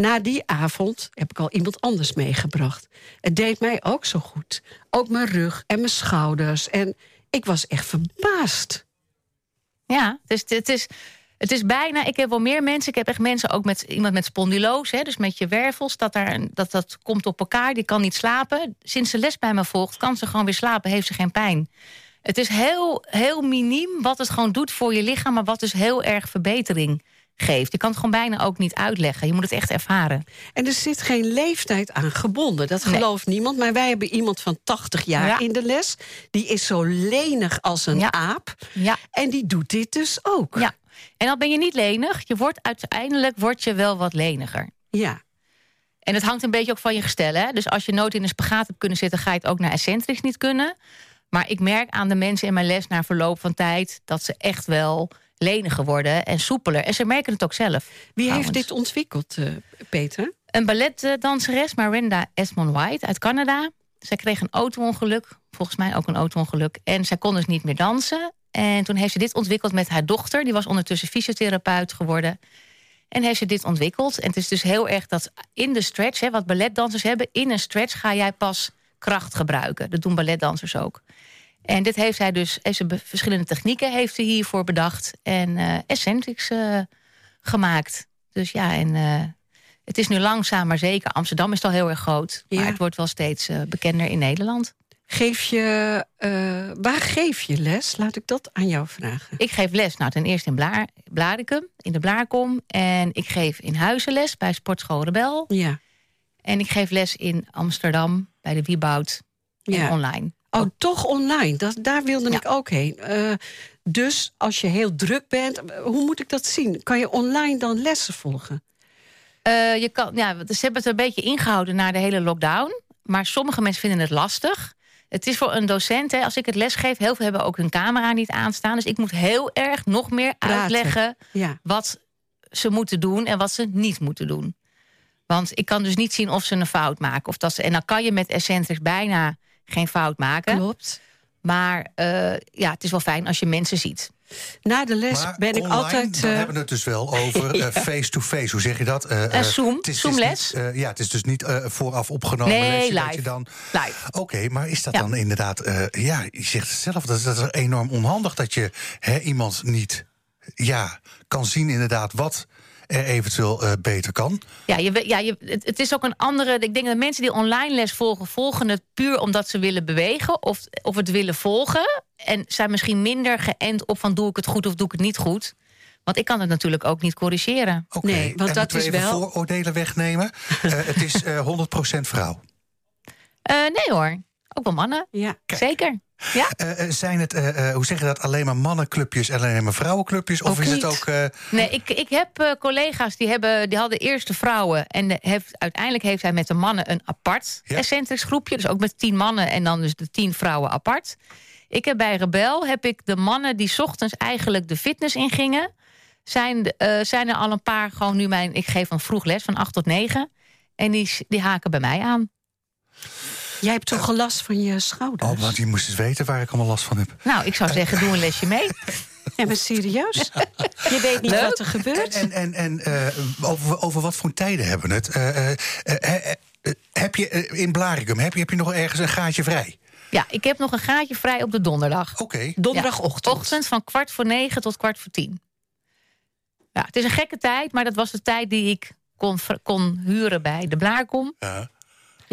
Na die avond heb ik al iemand anders meegebracht. Het deed mij ook zo goed. Ook mijn rug en mijn schouders. En ik was echt verbaasd. Ja, dus het is, het is bijna. Ik heb wel meer mensen. Ik heb echt mensen ook met iemand met spondylose, dus met je wervels. Dat, daar, dat dat komt op elkaar. Die kan niet slapen. Sinds ze les bij me volgt, kan ze gewoon weer slapen. Heeft ze geen pijn. Het is heel, heel miniem wat het gewoon doet voor je lichaam, maar wat dus heel erg verbetering geeft. Je kan het gewoon bijna ook niet uitleggen. Je moet het echt ervaren. En er zit geen leeftijd aan gebonden. Dat Nee. gelooft niemand. Maar wij hebben iemand van 80 jaar Ja. in de les. Die is zo lenig als een Ja. aap. Ja. En die doet dit dus ook. Ja. En dan ben je niet lenig. Je wordt uiteindelijk word je wel wat leniger. Ja. En het hangt een beetje ook van je gestel. Hè? Dus als je nooit in een spagaat hebt kunnen zitten... ga je het ook naar Eccentrics niet kunnen. Maar ik merk aan de mensen in mijn les na verloop van tijd... dat ze echt wel leniger worden en soepeler. En ze merken het ook zelf. Wie heeft dit ontwikkeld, eh, Peter? Een balletdanseres, Miranda Esmond White uit Canada. Zij kreeg een auto-ongeluk. Volgens mij ook een auto-ongeluk. En zij kon dus niet meer dansen. En toen heeft ze dit ontwikkeld met haar dochter. Die was ondertussen fysiotherapeut geworden. En heeft ze dit ontwikkeld. En het is dus heel erg dat in de stretch, hè, wat balletdansers hebben... in een stretch ga jij pas kracht gebruiken. Dat doen balletdansers ook. En dit heeft hij dus, heeft verschillende technieken heeft hij hiervoor bedacht. En eh eccentrics eh, gemaakt. Dus ja, en eh, het is nu langzaam maar zeker. Amsterdam is al heel erg groot. Maar Ja. het wordt wel steeds bekender in Nederland. Geef je, waar geef je les? Laat ik dat aan jou vragen. Ik geef les, nou ten eerste in Blaar, Blaricum, in de Blaarkom. En ik geef in huizen les bij Sportschool Rebel. Ja. En ik geef les in Amsterdam bij de Wieboud en ja. online. Oh, toch online. Dat, daar wilde Ja. ik ook heen. Eh, dus als je heel druk bent, eh, hoe moet ik dat zien? Kan je online dan lessen volgen? Eh, je kan, ja, ze hebben het een beetje ingehouden na de hele lockdown. Maar sommige mensen vinden het lastig. Het is voor een docent, hè, als ik het les geef... heel veel hebben ook hun camera niet aanstaan. Dus ik moet heel erg nog meer Praten. uitleggen... Ja. wat ze moeten doen en wat ze niet moeten doen. Want ik kan dus niet zien of ze een fout maken. Of dat ze, en dan kan je met Eccentrics bijna geen fout maken. Klopt. Maar eh, ja, het is wel fijn als je mensen ziet. Na de les Maar ben ik online, altijd. Eh, hebben we het dus wel over eh, face-to-face. Hoe zeg je dat? Eh, Eh, eh, Zoom, het is- Zoomles. niet, eh, ja, het is dus niet eh, vooraf opgenomen. Nee, lesje dat live. je dan... Live. Oké, maar is dat Ja. dan inderdaad... eh, ja, je zegt het zelf, dat is, dat is enorm onhandig... dat je hè, iemand niet ja, kan zien inderdaad wat eventueel eh, beter kan. Ja, je, ja je, het, het is ook een andere. Ik denk dat mensen die online les volgen, volgen het puur omdat ze willen bewegen of, of het willen volgen. En zijn misschien minder geënt op van doe ik het goed of doe ik het niet goed. Want ik kan het natuurlijk ook niet corrigeren. Oké, Nee, want en dat moeten we is even wel- vooroordelen wegnemen. Eh, het is eh 100% vrouw. Eh, nee hoor, ook wel mannen. ja. Zeker. Ja? Eh, eh, zijn het, eh, hoe zeg je dat, alleen maar mannenclubjes en alleen maar vrouwenclubjes? Of Ook is het ook... Nee, ik, ik heb collega's die, hebben, die hadden eerst de vrouwen. En heeft, uiteindelijk heeft hij met de mannen een apart Ja. Groepje. Dus ook met tien mannen en dan dus de tien vrouwen apart. Ik heb bij Rebel heb ik de mannen die 's ochtends eigenlijk de fitness ingingen. Zijn, zijn er al een paar gewoon nu mijn... Ik geef van vroeg les van 8 tot 9. En die, die haken bij mij aan. Jij hebt toch last van je schouders? oh, want je moest eens weten waar ik allemaal last van heb. Nou, ik zou zeggen, doe een lesje mee. Ja, maar serieus? Je weet niet Leuk. wat er gebeurt. En, en, en eh, over, over wat voor tijden hebben we het? Eh, eh, heb je in Blaricum, heb je, heb je nog ergens een gaatje vrij? Ja, ik heb nog een gaatje vrij op de donderdag. Oké. Donderdagochtend. Ja, ochtend van kwart voor negen tot kwart voor tien. Ja, het is een gekke tijd, maar dat was de tijd die ik kon, kon huren bij de Blaarkom. Ja.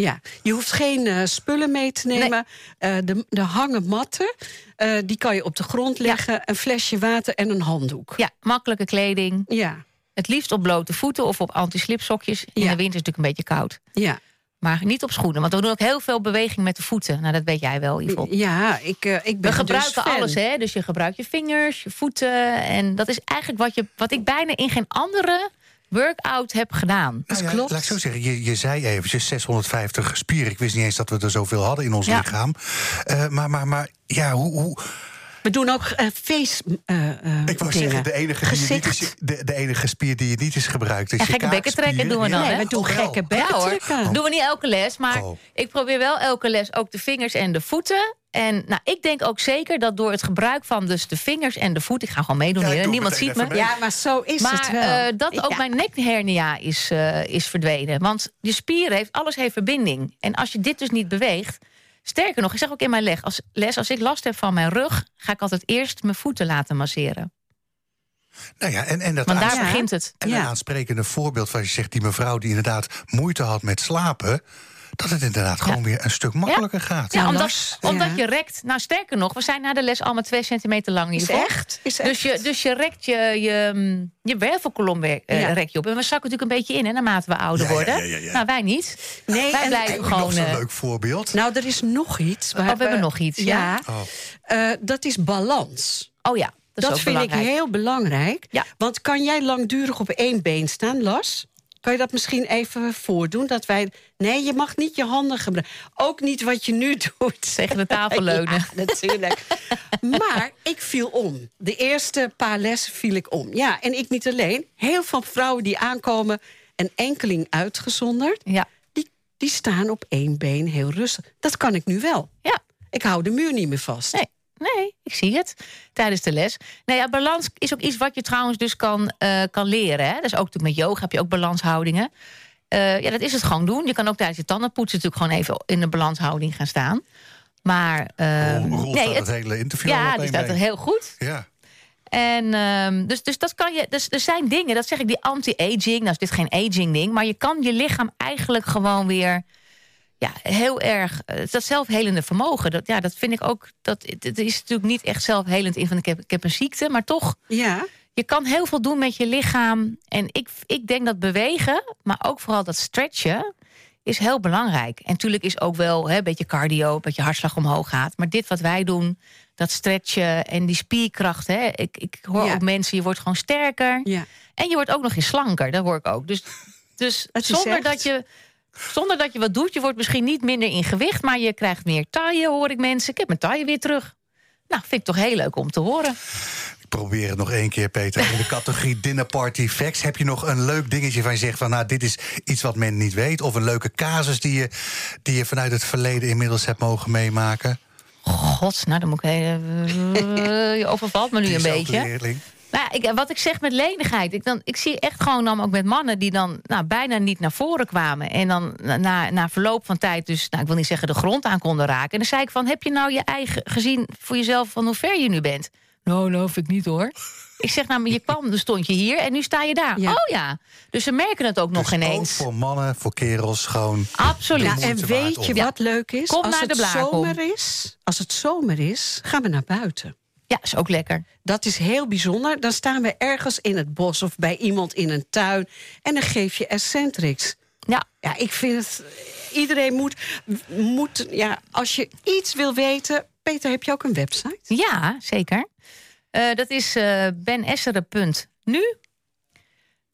Ja, je hoeft geen eh, spullen mee te nemen. Eh, de, de hangen matten, eh, die kan je op de grond leggen. Een flesje water en een handdoek. Ja, makkelijke kleding. Ja, Het liefst op blote voeten of op anti-slipsokjes. In Ja. de winter is het natuurlijk een beetje koud. ja. Maar niet op schoenen, want we doen ook heel veel beweging met de voeten. Nou, dat weet jij wel, Yvonne. ja ik, eh, ik ben We dus gebruiken alles, hè? Dus je gebruikt je vingers, je voeten. En dat is eigenlijk wat, je, wat ik bijna in geen andere workout heb gedaan. Nou ja, klopt. Laat ik zo zeggen, je, je zei eventjes 650 spieren. Ik wist niet eens dat we er zoveel hadden in ons Ja. lichaam. Eh, maar, maar, maar ja, hoe... hoe We doen ook eh, face eh, eh, ik wou dingen. zeggen, de enige, die je niet Gezicht. is, de, de enige spier die je niet is gebruikt is En je gekke bekken trekken doen we dan, Ja. Nee, we doen Oh, gekke bekken Ja doen we niet elke les. Maar Oh. ik probeer wel elke les ook de vingers en de voeten. En nou, ik denk ook zeker dat door het gebruik van dus de vingers en de voeten... ik ga gewoon meedoen Ja, hier, niemand ziet me. Ja, maar zo is Maar het wel. eh, dat ook Ja. mijn nekhernia is, eh, is verdwenen. Want je spieren heeft, alles heeft verbinding. En als je dit dus niet beweegt... Sterker nog, ik zeg ook in mijn leg, als, les... als ik last heb van mijn rug... ga ik altijd eerst mijn voeten laten masseren. Nou ja, en, en dat Want daar Ja. begint het. En Ja. een aansprekende voorbeeld van je zegt, die mevrouw die inderdaad moeite had met slapen, dat het inderdaad gewoon weer een stuk makkelijker gaat. Ja, Ja, omdat, omdat ja. je rekt... Nou, sterker nog, we zijn na de les allemaal twee centimeter lang. Is echt? Is echt? Dus je, dus je rekt je, je, mm, je wervelkolom weer, eh, Ja. rek je op. En we zakken natuurlijk een beetje in, hè, naarmate we ouder worden. ja, ja, ja. Nou, wij niet. Nee, wij en- blijven en- gewoon... Nog zo'n eh, leuk voorbeeld. Nou, er is nog iets. Oh, we hebben nog iets, ja. Oh. Eh, dat is balans. oh ja, dat, Dat, is vind belangrijk. ik heel belangrijk. Ja. Want kan jij langdurig op één been staan, Las? Kan je dat misschien even voordoen? Dat wij... Nee, je mag niet je handen gebruiken. Ook niet wat je nu doet. Tegen de tafel leunen. Ja, natuurlijk. maar ik viel om. De eerste paar lessen viel ik om. Ja, en ik niet alleen. Heel veel vrouwen die aankomen, een enkeling uitgezonderd... Ja. Die, die staan op één been heel rustig. Dat kan ik nu wel. ja, Ik hou de muur niet meer vast. nee. Nee, ik zie het tijdens de les. Nou ja, balans is ook iets wat je trouwens dus kan, eh, kan leren. Hè? Dat is ook met yoga heb je ook balanshoudingen. Eh, ja, dat is het gewoon doen. Je kan ook tijdens je tandenpoetsen natuurlijk gewoon even in de balanshouding gaan staan. Maar Roel nee, het, het hele interview ja, die staat er heel goed. Ja. En ehm, dus, dus dat kan je. Dus er zijn dingen, dat zeg ik, die anti-aging. Nou is dit geen aging ding, maar je kan je lichaam eigenlijk gewoon weer. Ja, heel erg. eh, Dat zelfhelende vermogen. Dat, ja, dat vind ik ook. Dat, het is natuurlijk niet echt zelfhelend in van ik heb, ik heb een ziekte, maar toch. Ja, Je kan heel veel doen met je lichaam. En ik, ik denk dat bewegen, maar ook vooral dat stretchen, is heel belangrijk. En natuurlijk is ook wel hè, een beetje cardio, dat je hartslag omhoog gaat. Maar dit wat wij doen, dat stretchen en die spierkracht. Hè, ik, ik hoor Ja. ook mensen, je wordt gewoon sterker. ja. En je wordt ook nog eens slanker, dat hoor ik ook. Dus, dus zonder, dat je, zonder dat je wat doet, je wordt misschien niet minder in gewicht... maar je krijgt meer taille, hoor ik mensen. Ik heb mijn taille weer terug. Nou, vind ik toch heel leuk om te horen. Ik probeer het nog één keer, Peter. In de categorie Dinner Party Facts. Heb je nog een leuk dingetje van je zegt van... nou, dit is iets wat men niet weet? Of een leuke casus die je, die je vanuit het verleden inmiddels hebt mogen meemaken? Gods, nou dan moet ik... je overvalt me nu een beetje. leerling. Nou, ik, wat ik zeg met lenigheid. Ik, dan, ik zie echt gewoon dan ook met mannen die dan nou, bijna niet naar voren kwamen. En dan na- na, verloop van tijd dus, nou, ik wil niet zeggen de grond aan konden raken. En dan zei ik van, heb je nou je eigen gezien voor jezelf van hoe ver je nu bent? Nou, nou, vind ik niet hoor. Ik zeg nou, maar je kwam, dan stond je hier en nu sta je daar. Ja. Oh ja. Dus ze merken het ook nog Dus ineens. Ook voor mannen, voor kerels, gewoon... Absoluut. Ja, en waard weet je om- wat leuk is? Kom als naar het de zomer is, als het zomer is, gaan we naar buiten. Ja, is ook lekker. Dat is heel bijzonder. Dan staan we ergens in het bos of bij iemand in een tuin en dan geef je Eccentrics. Ja, Ja, ik vind het. Iedereen moet. moet ja, als je iets wil weten. Peter, heb je ook een website? ja zeker. Eh, dat is eh benesseren.nu.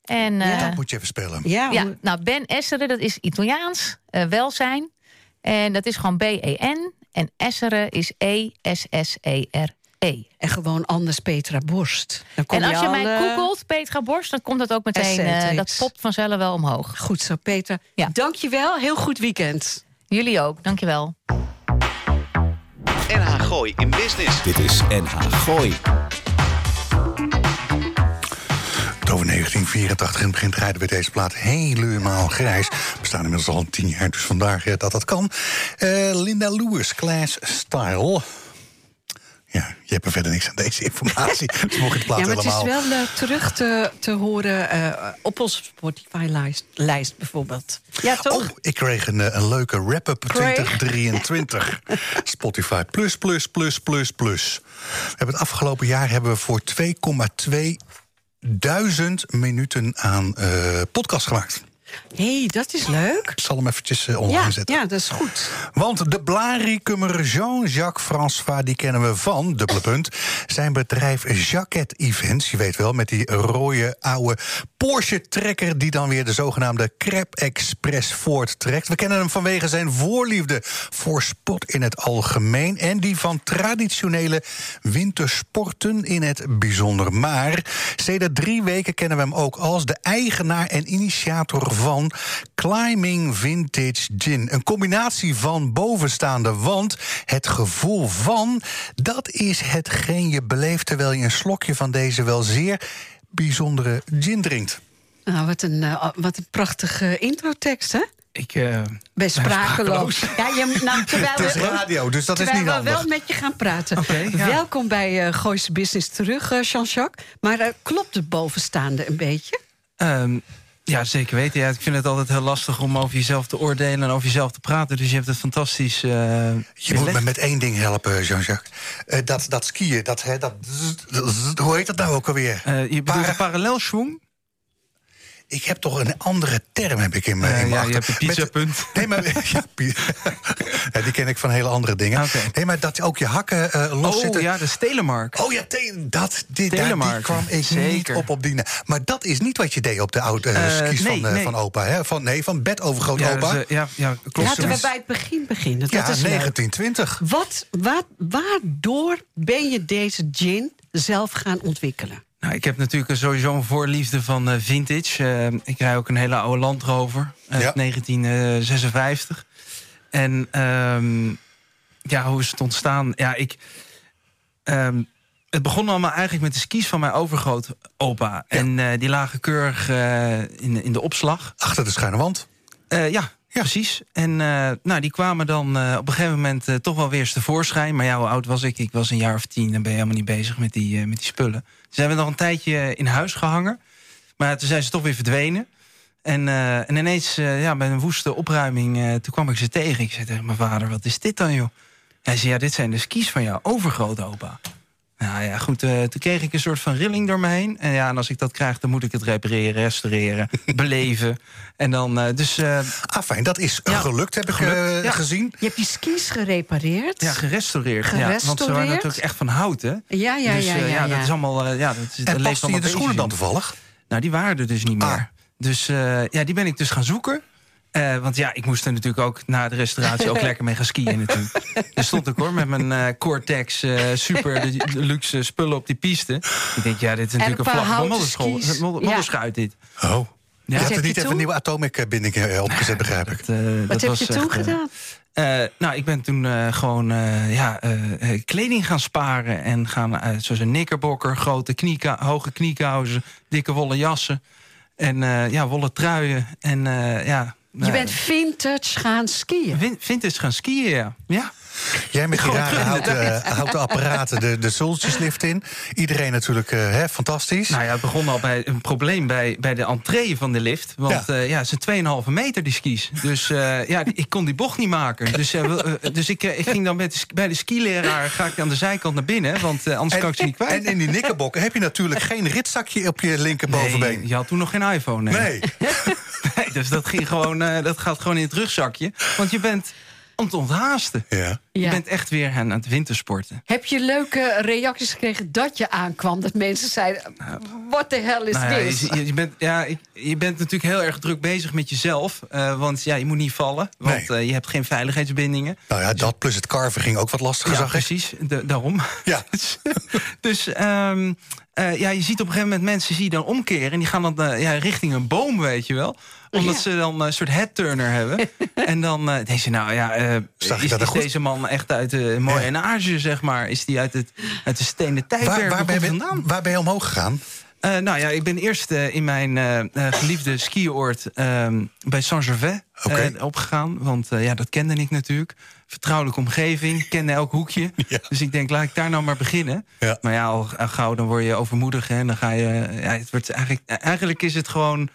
En Ja. eh, Dat moet je even spellen. Ja, Ja, nou, Ben Esseren, dat is Italiaans, eh, welzijn. En dat is gewoon B-E-N. En Esseren is E en gewoon anders Petra Borst. Dan kom En als je mij eh, googelt, Petra Borst, dan komt dat ook meteen, eh, dat popt vanzelf wel omhoog. Goed zo, Peter. Ja. Dankjewel. Heel goed weekend. Jullie ook, dankjewel. NH Gooi in Business. Dit is NH Gooi. Over 1984 in het begin rijden we deze plaat helemaal grijs. We staan inmiddels al tien jaar, dus vandaag eh, dat dat kan. Eh, Linda Lewis, Class Style. Ja, je hebt er verder niks aan deze informatie. dus mocht de plaat ja, maar het is wel eh, terug te, te horen eh, op onze Spotify-lijst lijst bijvoorbeeld. Ja, toch? Oh, ik kreeg een, eh, een leuke wrap-up Kreeg? 2023. Spotify plus, plus, plus, plus, plus. We hebben het afgelopen jaar hebben we voor 2,2 duizend minuten aan podcast gemaakt. Hey, dat is leuk. Ik zal hem eventjes eh, online Ja, zetten. ja, dat is goed. Want de blarikummer Jean-Jacques François, die kennen we van, dubbele punt... zijn bedrijf Jacquet Events, je weet wel, met die rode oude Porsche-trekker... die dan weer de zogenaamde Crep Express voorttrekt. We kennen hem vanwege zijn voorliefde voor sport in het algemeen... en die van traditionele wintersporten in het bijzonder. Maar sedert drie weken kennen we hem ook als de eigenaar en initiator van Climbing Vintage Gin. Een combinatie van bovenstaande, want het gevoel van... dat is hetgeen je beleeft terwijl je een slokje van deze wel zeer bijzondere gin drinkt. Nou, wat een, eh, wat een prachtige introtekst, hè? Ik, eh, Ben sprakeloos. Ja, je, nou, terwijl Het is we, radio, dus dat is terwijl niet we handig. wel met je gaan praten. Ja. Welkom bij eh Gooise Business terug, Jean-Jacques. Maar klopt het bovenstaande een beetje? ehm, ja, zeker weten. Ja, ik vind het altijd heel lastig om over jezelf te oordelen en over jezelf te praten. Dus je hebt het fantastisch. eh, Je moet me met één ding helpen, Jean-Jacques. Eh, dat, dat skiën, dat, hè, dat, hoe heet dat nou ook alweer? Eh, je bedoelt Para- parallelschwung? Ik heb toch een andere term heb ik in mijn in mijn ja, je hebt Met- pizzapunt. Nee, maar ja, ja, die ken ik van hele andere dingen. Oké. Nee, maar dat ook je hakken eh, los Oh zitten. ja, de Telemark. Oh ja, te- dat, die, daar, die Telemark, kwam ik niet op op dienen. Maar dat is niet wat je deed op de oude eh, skis nee, van, eh, nee. van opa. Hè? Van, nee, van bed over groot ja, opa. dus, ja, ja, klopt. Laten we bij het begin beginnen. Dat ja, is leuk. 1920. Wat, wat, waardoor ben je deze gin zelf gaan ontwikkelen? Nou, ik heb natuurlijk sowieso een voorliefde van eh, vintage. Eh, ik rij ook een hele oude Land Rover uit Ja. 1956. En ehm, ja, hoe is het ontstaan? Ja, ik, ehm, het begon allemaal eigenlijk met de skis van mijn overgrootopa. En eh, die lagen keurig eh, in, in de opslag. Achter de schuine wand. Eh, ja, precies. En eh, nou, die kwamen dan eh, op een gegeven moment eh, toch wel weer eens tevoorschijn. Maar ja, hoe oud was ik? Ik was een jaar of tien. Dan ben je helemaal niet bezig met die, met die spullen. Dus hebben nog een tijdje in huis gehangen. Maar toen zijn ze toch weer verdwenen. En, en ineens, ja, bij een woeste opruiming, toen kwam ik ze tegen. Ik zei tegen mijn vader, wat is dit dan, joh? Hij zei, ja, dit zijn de skis van jouw overgrootopa. Nou ja, goed, eh, toen kreeg ik een soort van rilling door me heen. En ja, en als ik dat krijg, dan moet ik het repareren, restaureren, beleven. En dan, eh, dus eh, Ah, fijn, dat is Ja, gelukt, heb ik gelukt, eh, ja. gezien. Je hebt die skis gerepareerd. ja, gerestaureerd. Ja, want ze waren natuurlijk echt van hout, hè? ja, ja, dus ja, ja, ja. dat is allemaal, eh, ja, dat, is- En paste je de schoenen dan toevallig? Nou, die waren er dus niet meer. Ah. Dus eh, ja, die ben ik dus gaan zoeken. Eh, want ja, ik moest er natuurlijk ook na de restauratie ook lekker mee gaan skiën natuurlijk. Daar stond ik hoor, met mijn eh, Cortex eh, super de, de luxe spullen op die piste. Ik denk, ja, dit is natuurlijk een een, Ja. modderschuit dit. Oh. Je Ja. had heb er je niet even een nieuwe atomic-binding eh, opgezet, begrijp ik. Dat, eh, Wat dat heb was je toen echt, eh, gedaan? Nou, ik ben toen eh, gewoon eh, ja, kleding gaan sparen. En gaan, eh, zoals een knickerbocker, grote knieka hoge kniekousen, dikke wollen jassen. En eh, ja, wollen truien. En eh, Je eh, bent vintage gaan skiën. vin- Vintage gaan skiën, ja. ja. Jij met die rare in de houten, houten apparaten, de, de zultjeslift in. Iedereen natuurlijk eh, hè, fantastisch. Nou ja, het begon al bij een probleem bij, bij de entree van de lift. Want Ja. ja, ja het zijn 2,5 meter die skis. Dus eh, ja, ik kon die bocht niet maken. Dus, eh, eh, dus ik, eh, ik ging dan met de, bij de skileraar ga ik aan de zijkant naar binnen. Want eh, anders kan ik ze niet kwijt. en in die nikkerbokken heb je natuurlijk geen ritzakje op je linkerbovenbeen. Nee, je had toen nog geen iPhone. Nee. Nee. Dus dat, ging gewoon, eh, dat gaat gewoon in het rugzakje. Want je bent aan het onthaasten. Ja. Je Ja. bent echt weer aan het wintersporten. Heb je leuke reacties gekregen dat je aankwam? Dat mensen zeiden, what the hell is Nou ja, this? je, je bent, ja, je bent natuurlijk heel erg druk bezig met jezelf. eh, want ja, je moet niet vallen. Want Nee. eh, je hebt geen veiligheidsbindingen. Nou ja, dat plus het carven ging ook wat lastiger, Ja, zag ik. precies. Da- daarom. Ja. Dus, dus eh, ja, je ziet op een gegeven moment mensen die dan omkeren... en die gaan dan eh, ja, richting een boom, weet je wel. Omdat Ja. ze dan een soort headturner hebben. en dan uh, denk je, nou ja, eh, Zag is, dat is goed? deze man echt uit de mooie age, zeg maar? Is die uit, het, uit de stenen tijdperk? Waar, waar, Waar ben komt je, het vandaan? waar ben je omhoog gegaan? Eh, nou ja, ik ben eerst eh, in mijn eh, geliefde skioord ehm, bij Saint-Gervais opgegaan. Want ja, dat kende ik natuurlijk. Vertrouwelijke omgeving, kende elk hoekje. Ja. Dus ik denk, laat ik daar nou maar beginnen. Ja. Maar ja, al, al gauw dan word je overmoedig. Hè, en dan ga je, ja, het wordt eigenlijk, eigenlijk is het gewoon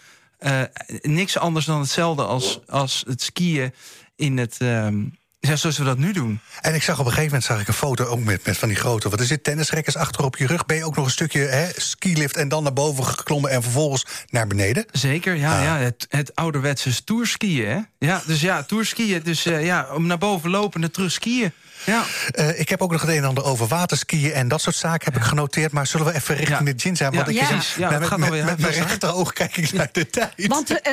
niks anders dan hetzelfde als, als het skiën in het... ehm, ja, zoals we dat nu doen. En ik zag op een gegeven moment zag ik een foto ook met, met van die grote... wat is dit, tennisrekkers achter op je rug. Ben je ook nog een stukje hè, skilift en dan naar boven geklommen... en vervolgens naar beneden? Zeker, ja, Ah. ja het, het ouderwetse tourskiën, hè? Ja, dus ja, tourskiën. Dus eh, ja, om naar boven lopen en terug skiën. Ja. Eh, ik heb ook nog het een en ander over waterskiën en dat soort zaken heb ik genoteerd. Maar zullen we even richting Ja. de gin zijn? Want Ja, ik ja. met, het gaat met, alweer met heel mijn snel. rechteroog kijk ik naar de tijd. Want eh,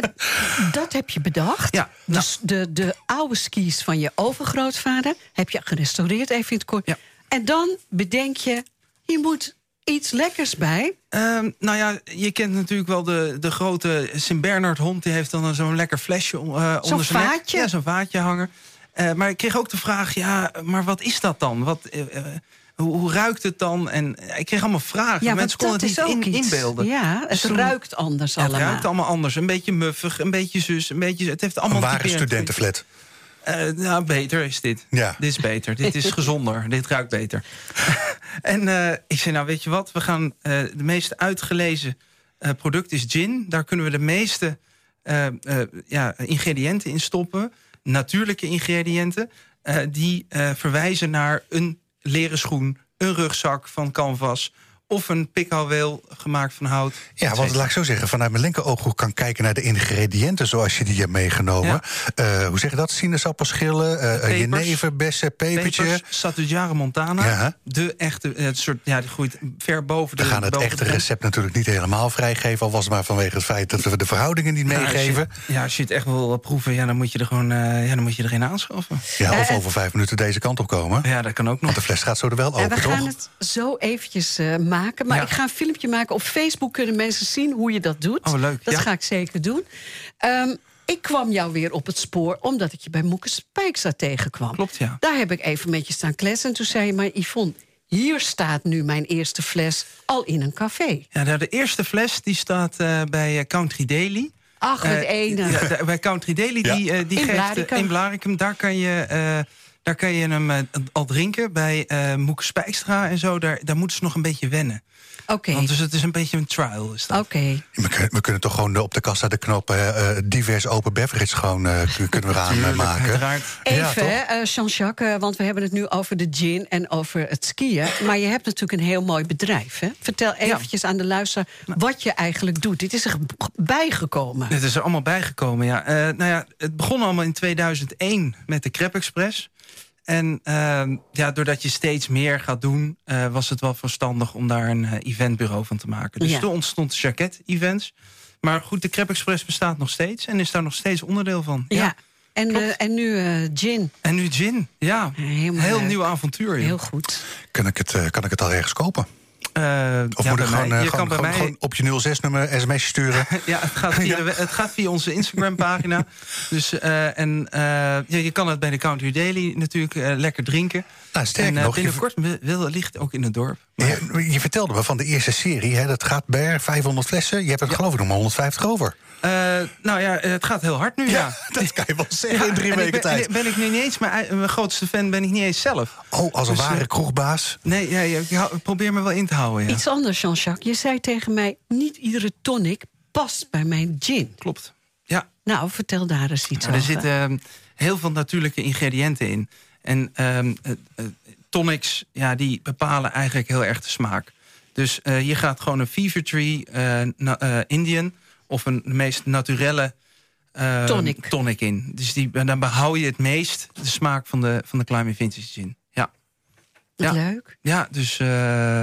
dat heb je bedacht. Ja, nou. Dus de, de oude skis van je overgrootvader heb je gerestaureerd, even in het kort. Ja. En dan bedenk je, je moet iets lekkers bij. Ehm, nou ja, je kent natuurlijk wel de, de grote Sint-Bernard hond. Die heeft dan zo'n lekker flesje eh, onder zijn nek. vaatje? Ja, zo'n vaatje hangen. Eh, maar ik kreeg ook de vraag, ja, maar wat is dat dan? Wat, eh, eh, hoe, hoe ruikt het dan? En ik kreeg allemaal vragen. Ja, Mensen konden dat het is niet ook in, iets. inbeelden. Ja, het ruikt anders Ja, het allemaal. ruikt allemaal anders. Een beetje muffig, een beetje zus, een beetje... Het heeft allemaal een ware studentenflat. Eh, nou, beter is dit. Ja. Dit is beter. dit is gezonder. Dit ruikt beter. en eh, ik zei, nou weet je wat? We gaan eh, de meest uitgelezen eh, product is gin. Daar kunnen we de meeste eh, eh, ja, ingrediënten in stoppen. Natuurlijke ingrediënten. eh, die eh, verwijzen naar een leren schoen, een rugzak van canvas... of een pikhouweel gemaakt van hout. Ja, want laat ik zo zeggen, vanuit mijn linkerooghoek kan kijken naar de ingrediënten zoals je die hebt meegenomen. Eh, hoe zeg je dat? Sinaasappelschillen, eh, Pepers. jenever, bessen, pepertje. Pepers, Satujara Montana. Ja. De echte, het soort, ja, die groeit ver boven de We gaan het echte de recept natuurlijk niet helemaal vrijgeven. Al was het maar vanwege het feit dat we de verhoudingen niet Nou, als je- meegeven. ja, als je het echt wil proeven, ja, dan moet je er gewoon eh, ja, dan moet je er geen aanschaffen. Ja, of Eh, over vijf minuten deze kant op komen. Ja, dat kan ook nog. Want de fles gaat zo er wel En open, we gaan toch? het zo eventjes eh, maken. Maar Ja. ik ga een filmpje maken. Op Facebook kunnen mensen zien hoe je dat doet. Oh, leuk, Dat ja. ga ik zeker doen. Ehm, ik kwam jou weer op het spoor omdat ik je bij Moeke Spijkstra tegenkwam. Klopt, ja. Daar heb ik even met je staan kletsen. En toen zei je, maar Yvonne, hier staat nu mijn eerste fles al in een café. Ja, nou, de eerste fles die staat eh, bij eh, Country Daily. Ach, het Eh, ene. ja, bij Country Daily, die, eh, die In geeft eh, Blaricum. in Blaricum. Daar kan je, eh, daar kan je hem eh, al drinken. Bij eh Moeke Spijkstra en zo, daar, daar moeten ze nog een beetje wennen. Oké, Want dus het is een beetje een trial. Is dat. oké. We kunnen, we kunnen toch gewoon op de kassa de knop eh, eh, divers open beverage gewoon eh, kun- kunnen we aan Tuurlijk, maken. uiteraard. Ja, Even, eh, Jean-Jacques, eh, want we hebben het nu over de gin en over het skiën. Maar je hebt natuurlijk een heel mooi bedrijf. Hè? Vertel eventjes aan de luisteraar wat je eigenlijk doet. Dit is er bijgekomen. Het is er allemaal bijgekomen, ja. Eh, nou ja, het begon allemaal in 2001 met de Crep Express. En ehm, ja, doordat je steeds meer gaat doen... eh, was het wel verstandig om daar een eh, eventbureau van te maken. Dus Ja. toen ontstond Jacket Events. Maar goed, de Crep Express bestaat nog steeds... en is daar nog steeds onderdeel van. Ja. En, klopt. eh, en nu eh, gin. En nu gin, ja. Helemaal Heel leuk. nieuw avontuur. Heel goed. Kan, ik het, eh, kan ik het al ergens kopen? Eh, Of ja, moet mij- eh, je gewoon, kan bij gewoon, mij... op je 06-nummer sms'je sturen? Ja, het gaat via, het gaat via onze Instagram-pagina. Dus, eh, en ja, je kan het bij de Country Daily natuurlijk lekker drinken. Nou, sterker en eh, nog, je, binnenkort wil- ligt ook in het dorp. Maar- je, je vertelde me van de eerste serie, hè, dat gaat bij 500 flessen. Je hebt er geloof ik nog maar 150 over. Eh, nou ja, het gaat heel hard nu, ja. dat kan je wel zeggen Ja, in drie en weken ben, tijd. Ben ik nu niet eens, mijn, ei- mijn grootste fan ben ik niet eens zelf. Oh, als een Dus, eh, ware kroegbaas. Nee, ja, ja, ik hou- probeer me wel in te houden, ja. Iets anders, Jean-Jacques. Je zei tegen mij, niet iedere tonic past bij mijn gin. Klopt. Ja, Nou, vertel daar eens iets Nou, er over. zitten heel veel natuurlijke ingrediënten in. En ehm, eh, eh, tonics, ja, die bepalen eigenlijk heel erg de smaak. Dus eh, je gaat gewoon een Fever Tree na- Indian... of een de meest naturelle ehm, Tonic. tonic in. Dus die, dan behoud je het meest de smaak van de, van de Climate Vintage Gin. Ja, Wat ja. leuk. ja dus eh,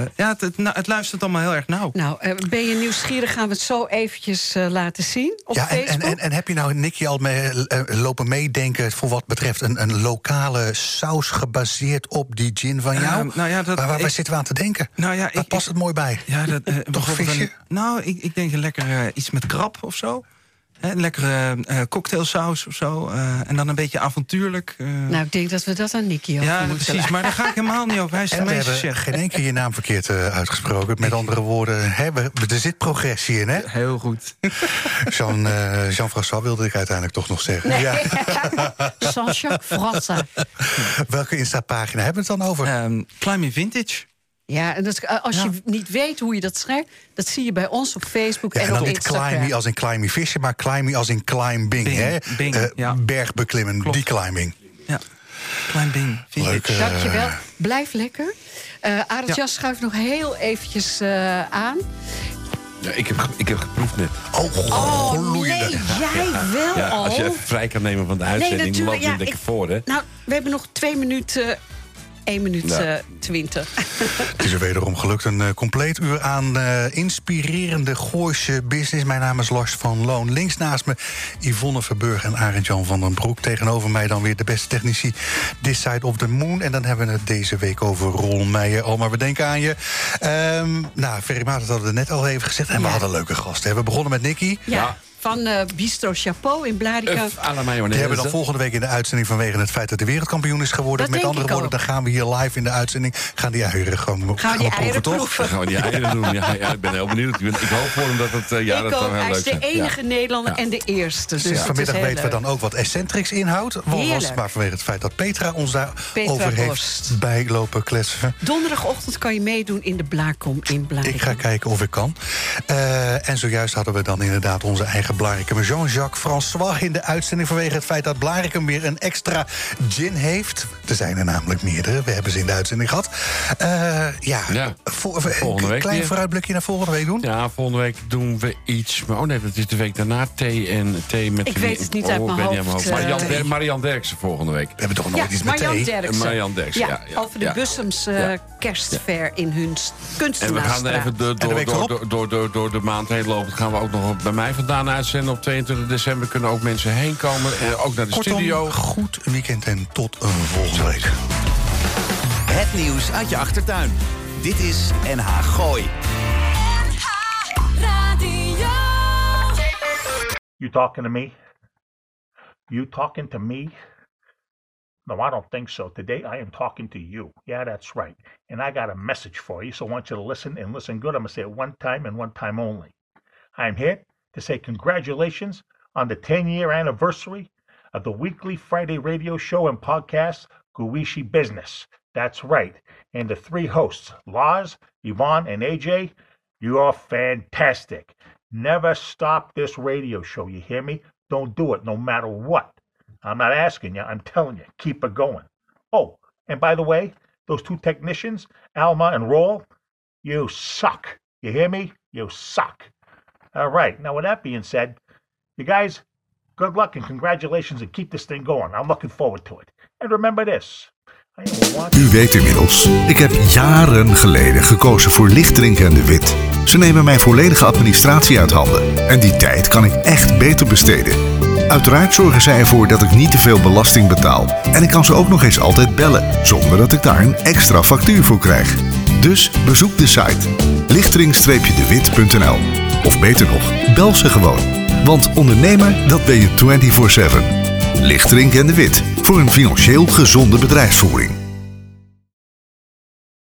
ja, het, het, nou, het luistert allemaal heel erg nauw. Nou, eh, ben je nieuwsgierig? Gaan we het zo eventjes eh, laten zien op Ja, en, Facebook? en, en, en heb je nou, Nicky, al mee, lopen meedenken voor wat betreft een, een lokale saus gebaseerd op die gin van jou? Ehm, nou ja, dat- waar waar, waar ik- zitten we aan te denken? Nou ja, Waar ik- past het mooi bij? Ja, dat, eh, bijvoorbeeld visje? een- nou, ik, ik denk een lekker iets met krab of zo. Een lekkere eh, cocktailsaus of zo. eh, en dan een beetje avontuurlijk. eh. Nou, ik denk dat we dat aan Nicky over ja, moeten precies. Maar daar ga ik helemaal niet over. Hij is de En we hebben geen één keer je naam verkeerd eh, uitgesproken. Met andere woorden, hè, we- er zit progressie in, hè? Heel goed. Jean, Jean-François wilde ik uiteindelijk toch nog zeggen. Ja. Jean-Jacques Fratsa. Welke Insta-pagina hebben we het dan over? Ehm Climate Vintage. Ja, en dat, eh, als je niet weet hoe je dat schrijft... dat zie je bij ons op Facebook Ja, en, en dan op niet Instagram. climby als in climby vissen, maar climby als in climbing. Bing, hè? bing, Eh, ja. Bergbeklimmen, Klopt. die climbing. Ja. Klein Bing. Vintage. Leuk, eh, Dankjewel. Blijf lekker. Eh Arend Ja. Jas schuift nog heel eventjes eh, aan. Ja, ik, heb, ik heb geproefd net. Oh, gloeiende. nee, jij wel Ja, al. als je even vrij kan nemen van de uitzending, loop je ja, lekker ik- voor, hè? Nou, we hebben nog twee minuten... één minuut Ja. eh, twintig. Het is er wederom gelukt. Een eh, compleet uur aan eh, inspirerende Gooise business. Mijn naam is Lars van Loon. Links naast me Yvonne Verburg en Arend-Jan van den Broek. Tegenover mij dan weer de beste technici This Side of the Moon. En dan hebben we het deze week over Ron Meijer. Al maar we denken aan je. Ehm nou, Ferry Maat hadden we net al even gezegd. En we hadden leuke gasten. We begonnen met Nicky. Ja, Ja. Van eh, Bistro Chapeau in mayonaise. Die hebben dan volgende week in de uitzending vanwege het feit dat de wereldkampioen is geworden. Dat Met denk andere ik woorden, ook. dan gaan we hier live in de uitzending. Gaan die eieren gewoon Gaan die proeven, eieren toch? proeven? Dan gaan we die eieren doen. Ja, ja, ik ben heel benieuwd. Ik, ben- ik hoop voor hem dat het, eh, ja, ik dat ook. zou heel Hij leuk is de enige Ja. Nederlander en de eerste. Dus vanmiddag weten we dan ook wat Eccentrics inhoudt. Was maar vanwege het feit dat Petra ons daar Petra over heeft bijlopen kletsen. Donderdagochtend kan je meedoen in de Blaarkom in Blarica. Ik ga kijken of ik kan. Eh, en zojuist hadden we dan inderdaad onze eigen Blarikum. Jean-Jacques François in de uitzending... vanwege het feit dat Blarikum weer een extra gin heeft. Er zijn er namelijk meerdere. We hebben ze in de uitzending gehad. Eh, ja, Ja, voor, volgende een week klein weer. vooruitblikje naar volgende week doen. Ja, volgende week doen we iets. Maar oh nee, dat is de week daarna. Thee en thee met. Ik weet het niet oh, uit ik mijn uit hoofd, Marian, eh. Der- Marian Derksen volgende week. We hebben toch Ja, iets met Marjan thee? Derksen. Marjan Derksen, ja, ja, over de. Bussums eh, Ja. kerstfair in hun st- En we gaan even door, door, week door, door, door, door, door de maand heen lopen. Gaan we ook nog bij mij vandaan uitzenden. Op 22 december kunnen ook mensen heen komen. En ook naar de Kortom, studio. goed weekend en tot een volgende week. Het nieuws uit je achtertuin. Dit is NH Gooi. You talking to me? You talking to me? No, I don't think so. Today I am talking to you. Yeah, that's right. And I got a message for you, so I want you to listen and listen good. I'm going to say it one time and one time only. I'm here to say congratulations on the 10 year anniversary of the weekly Friday radio show and podcast, Guishi Business. That's right. And the three hosts, Lars, Yvonne, and AJ, you are fantastic. Never stop this radio show. You hear me? Don't do it no matter what. I'm not asking you, I'm telling you, keep it going. Oh, and by the way, those two technicians, Alma and Roll, you suck. You hear me? You suck. All right, now with that being said, you guys, good luck and congratulations and keep this thing going. I'm looking forward to it. And remember this. U weet inmiddels, ik heb jaren geleden gekozen voor Lichtdrink en de Wit. Ze nemen mijn volledige administratie uit handen. En die tijd kan ik echt beter besteden. Uiteraard zorgen zij ervoor dat ik niet te veel belasting betaal. En ik kan ze ook nog eens altijd bellen, zonder dat ik daar een extra factuur voor krijg. Dus bezoek de site lichtering-dewit.nl Of beter nog, bel ze gewoon. Want ondernemer, dat ben je 24-7. Lichtering en de Wit, voor een financieel gezonde bedrijfsvoering.